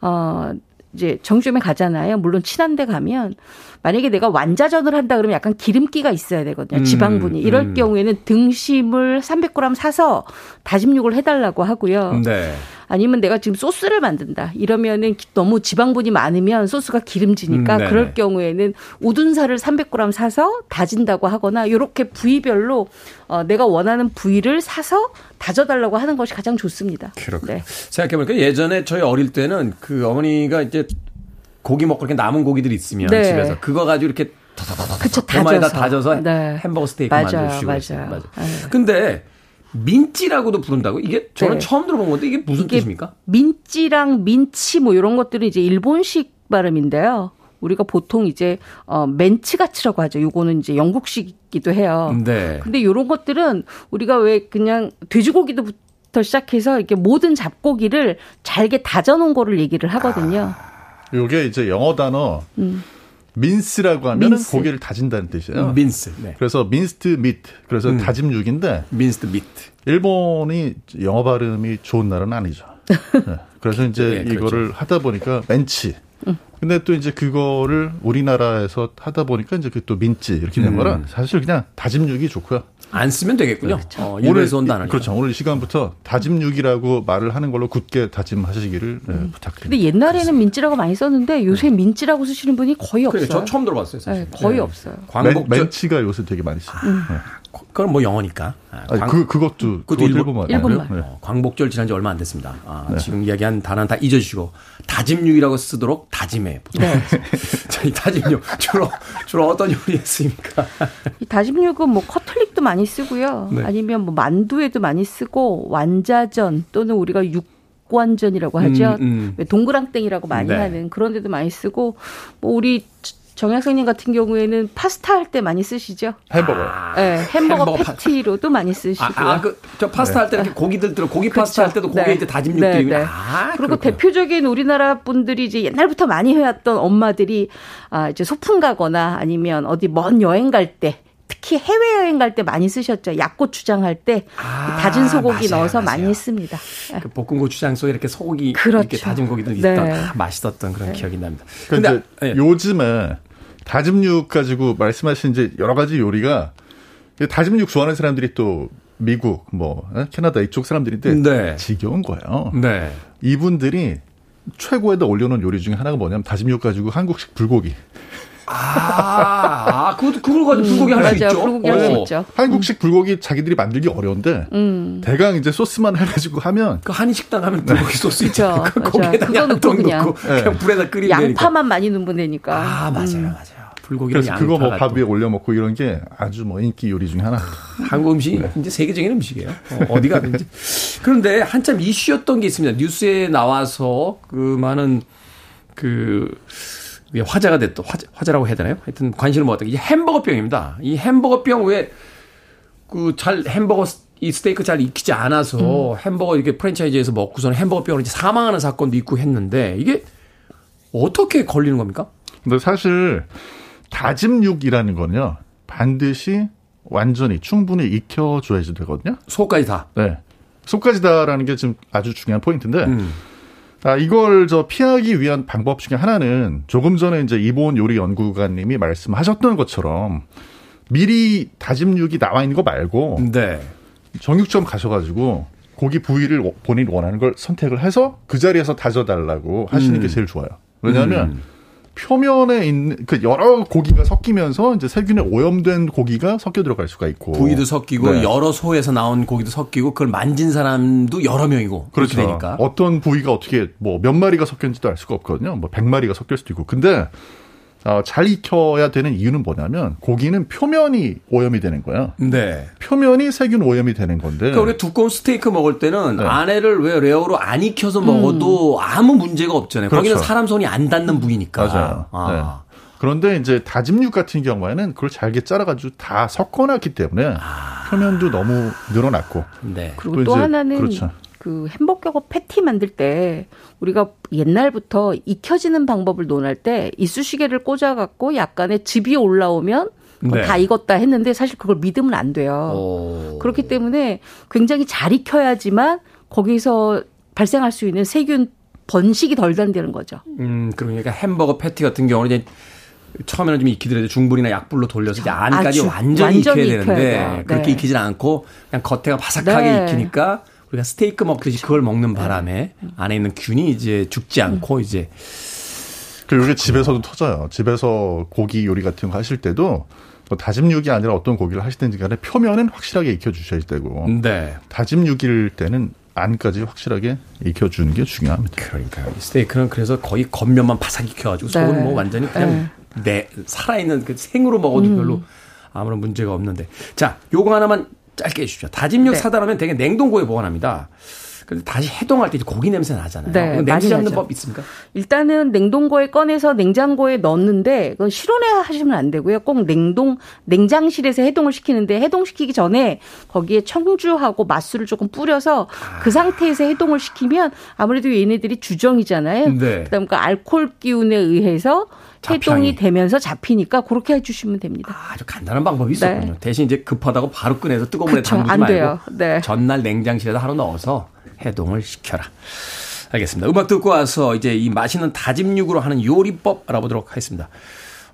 어 이제 정주점에 가잖아요. 물론 친한 데 가면 만약에 내가 완자전을 한다 그러면 약간 기름기가 있어야 되거든요. 음, 지방분이. 이럴 음. 경우에는 등심을 300g 사서 다짐육을 해달라고 하고요. 네. 아니면 내가 지금 소스를 만든다. 이러면은 너무 지방분이 많으면 소스가 기름지니까 음, 그럴 경우에는 우둔살을 300g 사서 다진다고 하거나 이렇게 부위별로 어, 내가 원하는 부위를 사서 다져달라고 하는 것이 가장 좋습니다. 그렇군요. 네. 생각해보니까 예전에 저희 어릴 때는 그 어머니가 이제 고기 먹고 이렇게 남은 고기들이 있으면 네. 집에서 그거 가지고 이렇게 그쵸, 다져서. 다져서 네. 햄버거 스테이크 맞아요, 만드시고 맞아요. 맞아요. 네. 근데 민찌라고도 부른다고? 이게 저는 네. 처음 들어본 건데 이게 무슨 이게 뜻입니까? 민찌랑 민치 뭐 이런 것들은 이제 일본식 발음인데요. 우리가 보통 이제 어 멘치까스라고 하죠. 요거는 이제 영국식이기도 해요. 네. 근데 요런 것들은 우리가 왜 그냥 돼지고기도 부터 시작해서 이렇게 모든 잡고기를 잘게 다져 놓은 거를 얘기를 하거든요. 아. 요게 이제 영어 단어 음. mince라고 하면 mince. 고기를 다진다는 뜻이에요. 음, mince. 네. 그래서 minced meat. 그래서 음. 다짐 육인데 minced meat. 일본이 영어 발음이 좋은 나라는 아니죠. 네. 그래서 이제 네, 이거를 그렇죠. 하다 보니까 멘치. 음. 근데 또 이제 그거를 우리나라에서 하다 보니까 이제 그 또 민찌 이렇게 된 음. 거라 사실 그냥 다짐 육이 좋고요. 안 쓰면 되겠군요. 그렇죠. 어, 오늘 온다는 그렇죠. 오늘 이 시간부터 다짐육이라고 말을 하는 걸로 굳게 다짐하시기를 네, 음. 부탁드립니다. 근데 옛날에는 그렇습니다. 민찌라고 많이 썼는데 요새 네. 민찌라고 쓰시는 분이 거의 없어요. 그래, 저 처음 들어봤어요. 사실. 네, 거의 네. 없어요. 광복 멘, 멘치가 요새 되게 많이 써요. 음. 네. 그건 뭐 영어니까. 아, 광, 그 그것도 그것도 일본, 일본말. 네. 어, 광복절 지난 지 얼마 안 됐습니다. 아, 네. 지금 이야기한 단어는 다 잊어주시고 다짐육이라고 쓰도록 다짐해. 보통. 네. 자, 이 다짐육 주로 주로 어떤 요리에 쓰입니까? 이 다짐육은 뭐 커틀릭도 많이 쓰고요. 네. 아니면 뭐 만두에도 많이 쓰고 완자전 또는 우리가 육 완전이라고 하죠. 음, 음. 동그랑땡이라고 많이 네. 하는 그런 데도 많이 쓰고 뭐 우리 정약생님 같은 경우에는 파스타 할 때 많이 쓰시죠? 햄버거. 아, 네, 햄버거, 햄버거 패티로도 많이 쓰시고. 아, 아 그, 저 파스타 네. 할때 이렇게 고기들 들어, 고기 그렇죠. 파스타 할 때도 고기에 네. 이제 다짐 육들이. 네, 네. 아, 그리고 그렇구나. 대표적인 우리나라 분들이 이제 옛날부터 많이 해왔던 엄마들이 아, 이제 소풍 가거나 아니면 어디 먼 여행 갈 때. 특히 해외여행 갈 때 많이 쓰셨죠. 약고추장 할때 아, 다진 소고기 맞아요, 넣어서 맞아요. 많이 씁니다. 그 볶은 고추장 속에 이렇게 소고기 그렇죠. 이렇게 다진 고기도 있던 네. 맛있었던 그런 네. 기억이 납니다. 그런데 네. 요즘에 다짐육 가지고 말씀하신 이제 여러 가지 요리가 다짐육 좋아하는 사람들이 또 미국 뭐 어? 캐나다 이쪽 사람들인데 네. 지겨운 거예요. 네. 이분들이 최고에다 올려놓은 요리 중에 하나가 뭐냐면 다짐육 가지고 한국식 불고기. 아, 아 그, 그걸 가지고 불고기 할 수 있죠. 불고기 할수 어. 있죠. 한국식 불고기 자기들이 만들기 어려운데, 음. 대강 이제 소스만 해가지고 하면. 그 한식당 하면 불고기 소스 있죠. 그 거기에다 양통 넣고, 네. 그냥 불에다 끓이면 양파만 많이 넣으면 되니까. 아, 맞아요, 음. 맞아요. 불고기 그래서 그거 뭐 밥 위에 올려 먹고 이런 게 아주 뭐 인기 요리 중에 하나. 한국 음식이 네. 이제 세계적인 음식이에요. 어, 디 가든지. 그런데 한참 이슈였던 게 있습니다. 뉴스에 나와서 그 많은 그 화제가 됐던 화제, 화제라고 해야 되나요? 하여튼 관심을 모았던 게 햄버거병입니다. 이 햄버거병 왜 그 잘 햄버거 이 스테이크 잘 익히지 않아서 음. 햄버거 이렇게 프랜차이즈에서 먹고서는 햄버거병으로 이제 사망하는 사건도 있고 했는데 이게 어떻게 걸리는 겁니까? 근데 사실 다짐육이라는 거는요 반드시 완전히 충분히 익혀줘야지 되거든요. 속까지 다. 네. 속까지 다라는 게 지금 아주 중요한 포인트인데. 음. 아, 이걸 저 피하기 위한 방법 중에 하나는 조금 전에 이제 이보은 요리 연구가님이 말씀하셨던 것처럼 미리 다짐육이 나와 있는 거 말고 네. 정육점 가셔가지고 고기 부위를 본인 원하는 걸 선택을 해서 그 자리에서 다져달라고 하시는 음. 게 제일 좋아요. 왜냐하면 음. 표면에 있는 그 여러 고기가 섞이면서 이제 세균에 오염된 고기가 섞여 들어갈 수가 있고 부위도 섞이고 네. 여러 소에서 나온 고기도 섞이고 그걸 만진 사람도 여러 명이고 그렇죠. 되니까 어떤 부위가 어떻게 뭐 몇 마리가 섞였는지도 알 수가 없거든요. 뭐 100마리가 섞일 수도 있고 근데 어, 잘 익혀야 되는 이유는 뭐냐면 고기는 표면이 오염이 되는 거야. 네. 표면이 세균 오염이 되는 건데. 그러니까 우리 두꺼운 스테이크 먹을 때는 네. 안에를 왜 rare로 안 익혀서 먹어도 아무 문제가 없잖아요. 그렇죠. 거기는 사람 손이 안 닿는 부위니까. 맞아요. 아. 네. 그런데 이제 다짐육 같은 경우에는 그걸 잘게 잘라가지고 다 섞어놨기 때문에 표면도 너무 늘어났고. 네. 그리고 또 또 하나는 그렇죠. 그 햄버거 패티 만들 때 우리가 옛날부터 익혀지는 방법을 논할 때 이쑤시개를 꽂아갖고 약간의 즙이 올라오면 네. 다 익었다 했는데 사실 그걸 믿으면 안 돼요. 오. 그렇기 때문에 굉장히 잘 익혀야지만 거기서 발생할 수 있는 세균 번식이 덜 된다는 거죠. 음, 그러니까 햄버거 패티 같은 경우는 이제 처음에는 좀 익히더라도 중불이나 약불로 돌려서 이제 안까지 아주 완전히, 완전히 익혀야 되는데 익혀야 돼요. 그렇게 네. 익히진 않고 그냥 겉에가 바삭하게 네. 익히니까 우리가 스테이크 먹듯이 그걸 먹는 바람에 안에 있는 균이 이제 죽지 않고 이제 그리고 이게 집에서도 터져요. 집에서 고기 요리 같은 거 하실 때도 뭐 다짐육이 아니라 어떤 고기를 하시든지 간에 표면은 확실하게 익혀주셔야 되고 네. 다짐육일 때는 안까지 확실하게 익혀주는 게 중요합니다. 그러니까요. 이 스테이크는 그래서 거의 겉면만 바삭 익혀가지고 네. 속은 뭐 완전히 그냥 내 살아있는 그 생으로 먹어도 음. 별로 아무런 문제가 없는데. 자, 요거 하나만 짧게 해주십시오. 다짐육 네. 사다 놓으면 되게 냉동고에 보관합니다. 근데 다시 해동할 때 이제 고기 냄새 나잖아요. 네, 냄새 잡는. 법 있습니까? 일단은 냉동고에 꺼내서 냉장고에 넣는데 그건 실온에 하시면 안 되고요. 꼭 냉동 냉장실에서 해동을 시키는데 해동시키기 전에 거기에 청주하고 맛술을 조금 뿌려서 그 상태에서 해동을 시키면 아무래도 얘네들이 주정이잖아요. 네. 그다음 그 알코올 기운에 의해서 해동이 되면서 잡히니까 그렇게 해주시면 됩니다. 아 주 간단한 방법이 있었군요. 대신 이제 급하다고 바로 꺼내서 뜨거운 물에 네. 그쵸, 담그지 안 말고 돼요. 네. 전날 냉장실에다 하루 넣어서 해동을 시켜라. 알겠습니다. 음악 듣고 와서 이제 이 맛있는 다짐육으로 하는 요리법 알아보도록 하겠습니다.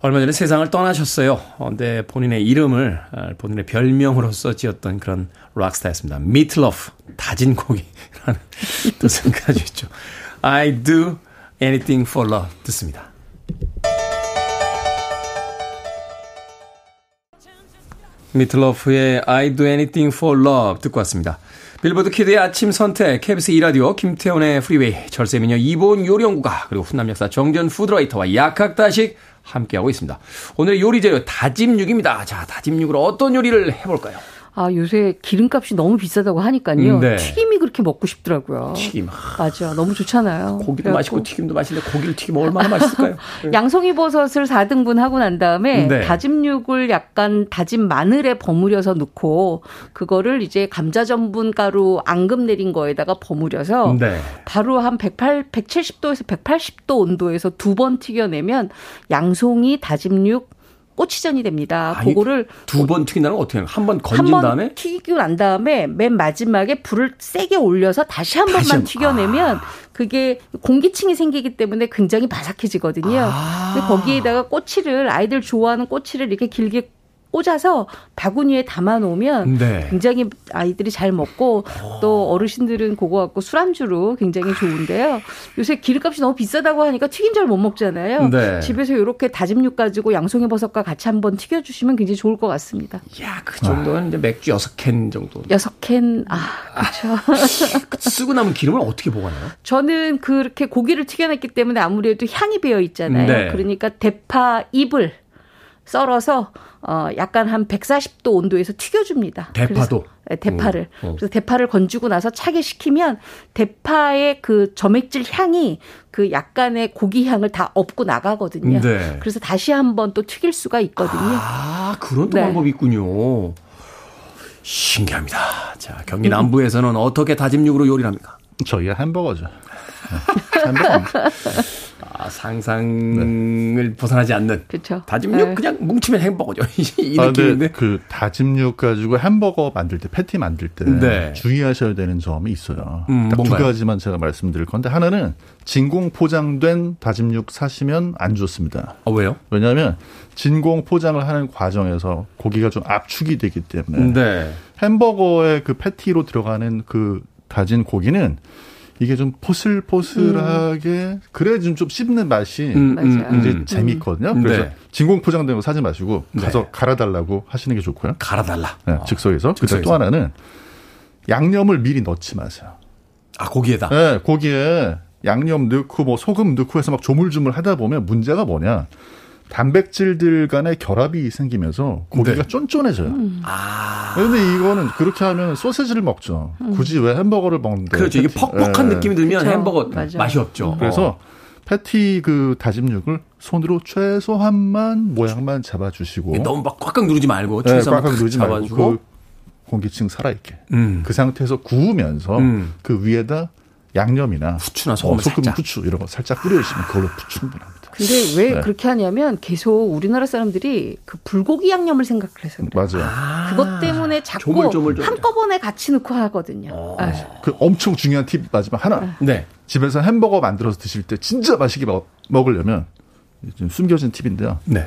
얼마 전에 세상을 떠나셨어요. 어, 근데 본인의 이름을 아, 본인의 별명으로서 지었던 그런 락스타였습니다. Meat Loaf 다진 고기라는 뜻을 가지고 있죠. I do anything for love 듣습니다. Meat Loaf의 I do anything for love 듣고 왔습니다. 빌보드 키드의 아침 선택, KBS 2라디오, 김태훈의 프리웨이, 절세미녀 이본 요리연구가, 그리고 훈남 역사 정전 food writer와 약학다식 함께하고 있습니다. 오늘의 요리 재료 다짐육입니다. 자, 다짐육으로 어떤 요리를 해볼까요? 아 요새 기름값이 너무 비싸다고 하니까요. 네. 튀김이 그렇게 먹고 싶더라고요. 튀김. 맞아, 너무 좋잖아요. 고기도 그래갖고 맛있고 튀김도 맛있는데 고기를 튀기면 얼마나 맛있을까요? 양송이 버섯을 4등분 하고 난 다음에 네. 다짐육을 약간 다진 마늘에 버무려서 넣고 그거를 이제 감자 전분 가루 앙금 내린 거에다가 버무려서 네. 바로 한 108, 170도에서 180도 온도에서 두 번 튀겨내면 양송이 다짐육 꼬치전이 됩니다. 아니, 그거를 두 번 튀긴다는 건 어떻게 해요? 한 번 건진 한 번 다음에? 튀기고 난 다음에 맨 마지막에 불을 세게 올려서 다시 한 다시 번만 한- 튀겨내면 그게 공기층이 생기기 때문에 굉장히 바삭해지거든요. 아. 근데 거기에다가 꼬치를 아이들 좋아하는 꼬치를 이렇게 길게 꽂아서 바구니에 담아 놓으면 네. 굉장히 아이들이 잘 먹고 또 어르신들은 그거 갖고 술안주로 굉장히 좋은데요. 요새 기름값이 너무 비싸다고 하니까 튀김 잘못 먹잖아요. 네. 집에서 이렇게 다짐육 가지고 양송이 버섯과 같이 한번 튀겨주시면 굉장히 좋을 것 같습니다. 야, 그 정도는 이제 맥주 여섯 캔 정도. 여섯 캔, 아, 그렇죠. 쓰고 남은 기름을 어떻게 보관해요? 저는 그렇게 고기를 튀겨냈기 때문에 아무래도 향이 배어 있잖아요. 네. 그러니까 대파 잎을 썰어서 어 약간 한 140도 온도에서 튀겨줍니다. 대파도? 그래서, 네, 대파를. 오, 오. 그래서 대파를 건지고 나서 차게 식히면 대파의 그 점액질 향이 그 약간의 고기 향을 다 업고 나가거든요. 네. 그래서 다시 한번 또 튀길 수가 있거든요. 아, 그런 또 네. 방법이 있군요. 신기합니다. 자, 경기 남부에서는 어떻게 다짐육으로 요리를 합니까? 저희 가 햄버거죠. 네. 햄버거입니다. 아, 상상을 벗어나지 않는. 그렇죠. 다짐육 네. 그냥 뭉치면 햄버거죠. 이 아, 느낌인데. 근데 그 다짐육 가지고 햄버거 만들 때, 패티 만들 때 네. 주의하셔야 되는 점이 있어요. 음, 딱두 뭔가요? 가지만 제가 말씀드릴 건데 하나는 진공 포장된 다짐육 사시면 안 좋습니다. 아, 왜요? 왜냐하면 진공 포장을 하는 과정에서 고기가 좀 압축이 되기 때문에 네. 햄버거의 그 패티로 들어가는 그 다진 고기는 이게 좀 포슬포슬하게 그래야 좀, 좀 씹는 맛이 음, 맞아요. 이제 음. 재미있거든요. 네. 그래서 진공 포장된 거 사지 마시고 네. 가서 갈아달라고 하시는 게 좋고요. 갈아달라. 네, 어. 즉석에서. 즉석에서. 또 하나는 양념을 미리 넣지 마세요. 아, 고기에다. 네, 고기에 양념 넣고 뭐 소금 넣고 해서 막 조물조물 하다 보면 문제가 뭐냐. 단백질들 간의 결합이 생기면서 고기가 네. 쫀쫀해져요. 음. 아. 그런데 이거는 그렇게 하면 소세지를 먹죠. 음. 굳이 왜 햄버거를 먹는데? 그렇죠. 이게 퍽퍽한 네. 느낌이 들면 그렇죠. 햄버거 맞아. 맛이 없죠. 그래서 어. 패티 그 다짐육을 손으로 최소한만 모양만 잡아주시고 너무 막 꽉꽉 누르지 말고 네, 꽉꽉 누르지 말고 그 공기층 살아있게 음. 그 상태에서 구우면서 음. 그 위에다 양념이나 후추나 소금, 어, 소금 후추 이런 거 살짝 뿌려주시면 그걸로 충분합니다. 근데 왜 네. 그렇게 하냐면 계속 우리나라 사람들이 그 불고기 양념을 생각을 해서 그래요. 맞아요. 아, 그것 때문에 자꾸 조물조물 한꺼번에 같이 넣고 하거든요. 어. 네. 그 엄청 중요한 팁 마지막 하나. 네. 집에서 햄버거 만들어서 드실 때 진짜 맛있게 먹, 먹으려면 좀 숨겨진 팁인데요. 네.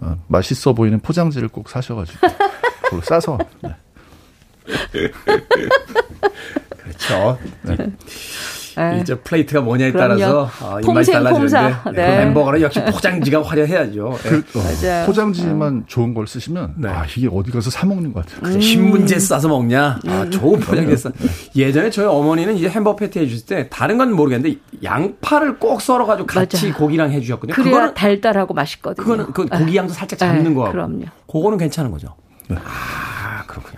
어, 맛있어 보이는 포장지를 꼭 사셔가지고 그걸 싸서. 네. 그렇죠. 네. 네. 이제 플레이트가 뭐냐에. 따라서 어, 입맛이 달라지는데 네. 그 햄버거는 역시 포장지가 화려해야죠. 그, 어, 포장지만 좋은 걸 쓰시면 네. 아 이게 어디 가서 사 먹는 것 같아요. 음. 신문지에 싸서 먹냐? 아, 음. 좋은 포장지에 싸. 예전에 저희 어머니는 이제 햄버거 패티 해주실 때 다른 건 모르겠는데 양파를 꼭 썰어가지고 같이 맞아. 고기랑 해주셨거든요. 그래야 그거는 달달하고 맛있거든요. 그거는 그 고기 양도 살짝 잡는 네, 거고. 그럼요. 그거는 괜찮은 거죠. 네. 아 그렇군요.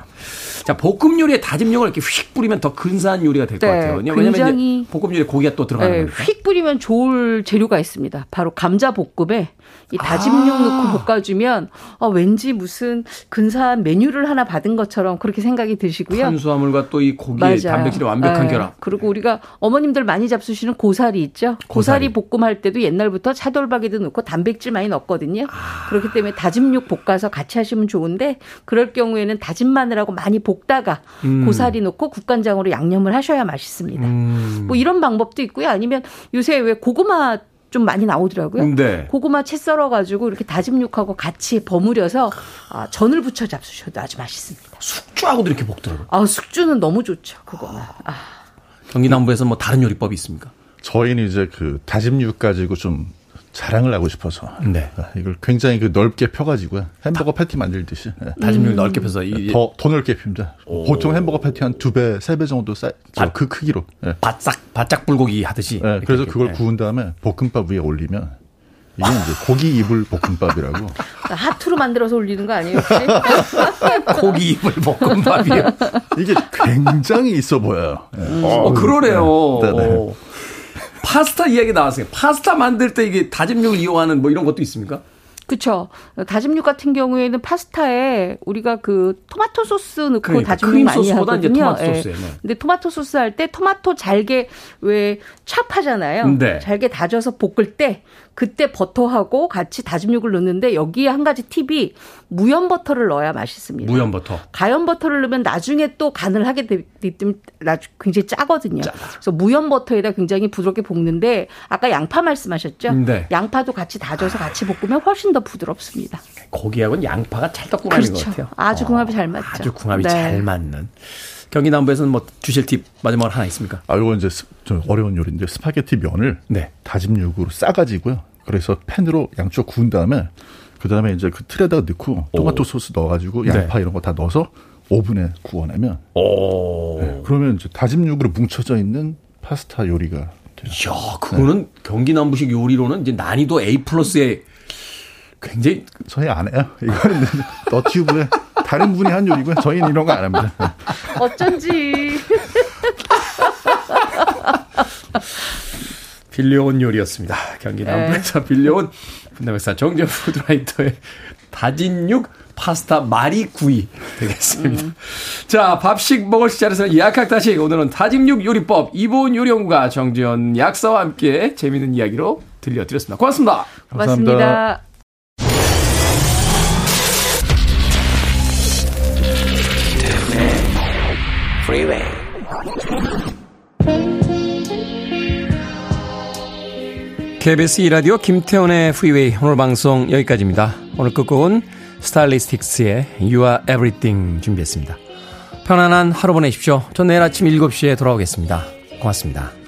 자, 볶음 요리에 다짐용을 이렇게 휙 뿌리면 더 근사한 요리가 될것 네, 같아요. 왜냐면 이제 볶음 요리에 고기가 또 들어가는 네, 거니까. 휙 뿌리면 좋을 재료가 있습니다. 바로 감자 볶음에 이 다짐육 아. 넣고 볶아주면 어, 왠지 무슨 근사한 메뉴를 하나 받은 것처럼 그렇게 생각이 드시고요. 탄수화물과 또 이 고기의 단백질의 완벽한 네. 결합. 그리고 우리가 어머님들 많이 잡수시는 고사리 있죠. 고사리, 고사리 볶음할 때도 옛날부터 차돌박이도 넣고 단백질 많이 넣었거든요. 아. 그렇기 때문에 다짐육 볶아서 같이 하시면 좋은데 그럴 경우에는 다진 마늘하고 많이 볶 다가 음. 고사리 넣고 국간장으로 양념을 하셔야 맛있습니다. 음. 뭐 이런 방법도 있고요. 아니면 요새 왜 고구마 좀 많이 나오더라고요. 네. 고구마 채 썰어가지고 이렇게 다짐육하고 같이 버무려서 아, 전을 부쳐 잡수셔도 아주 맛있습니다. 숙주하고도 이렇게 볶더라고요. 아, 숙주는 너무 좋죠. 그거는. 아. 경기 남부에서 뭐 다른 요리법이 있습니까? 저희는 이제 그 다짐육 가지고 좀 자랑을 하고 싶어서 네. 아, 이걸 굉장히 그 넓게 펴가지고요 햄버거 패티 만들듯이 네. 다짐육 음. 넓게 펴서 더, 더 넓게 핍니다. 오. 보통 햄버거 패티 한 두 배, 세 배 정도 쌓, 바, 그 크기로 네. 바싹 바짝 불고기 하듯이. 네. 그래서 그걸 네. 구운 다음에 볶음밥 위에 올리면 이게 이제 고기 이불 볶음밥이라고. 하트로 만들어서 올리는 거 아니에요? 고기 이불 볶음밥이요. 이게 굉장히 있어 보여요. 음. 어, 그러네요. 네. 네. 파스타 이야기 나왔어요. 파스타 만들 때 이게 다짐육을 이용하는 뭐 이런 것도 있습니까? 그렇죠. 다짐육 같은 경우에는 파스타에 우리가 그 토마토 소스 넣고 그러니까, 다짐육 많이 하거든요. 토마토 소스. 네. 근데 토마토 소스 할 때 토마토 잘게 왜 chop하잖아요. 네. 잘게 다져서 볶을 때 그때 버터하고 같이 다짐육을 넣는데 여기에 한 가지 팁이 무염 버터를 넣어야 맛있습니다. 무염 버터. 가염 버터를 넣으면 나중에 또 간을 하게 되기 때문에 굉장히 짜거든요. 짜. 그래서 무염 버터에다 굉장히 부드럽게 볶는데 아까 양파 말씀하셨죠? 네. 양파도 같이 다져서 같이 볶으면 훨씬 더 부드럽습니다. 고기하고는 양파가 찰떡궁합인 그렇죠. 것 같아요. 아주 궁합이 어, 잘 맞죠. 아주 궁합이 네. 잘 맞는. 경기 남부에서는 뭐 주실 팁 마지막으로 하나 있습니까? 아, 이거 이제 좀 어려운 요리인데 스파게티 면을 네. 다짐육으로 싸가지고요. 그래서 팬으로 양쪽 구운 다음에 그 다음에 이제 그 틀에다가 넣고 토마토 오. 소스 넣어가지고 양파 네. 이런 거 다 넣어서 오븐에 구워내면 네, 그러면 이제 다짐육으로 뭉쳐져 있는 파스타 요리가 돼요. 이야, 그거는 네. 경기 남부식 요리로는 이제 난이도 A 플러스의 굉장히 저희 안 해요. 이거는 너튜브에 다른 분이 한 요리고요. 저희는 이런 거 안 합니다. 어쩐지. 빌려온 요리였습니다. 경기 남부에서 네. 빌려온 분담회사 정전 푸드라이터의 다진육 파스타 마리구이 되겠습니다. 음. 자, 밥식 먹을 시간에서 약학다식 오늘은 다짐육 요리법 이보은 요리연구가 정지현 약사와 함께 재미있는 이야기로 들려드렸습니다. 고맙습니다. 고맙습니다. 감사합니다. KBS 이라디오 김태훈의 프리웨이 오늘 방송 여기까지입니다. 오늘 끝곡은 스타일리스틱스의 You Are Everything 준비했습니다. 편안한 하루 보내십시오. 전 내일 아침 7시에 돌아오겠습니다. 고맙습니다.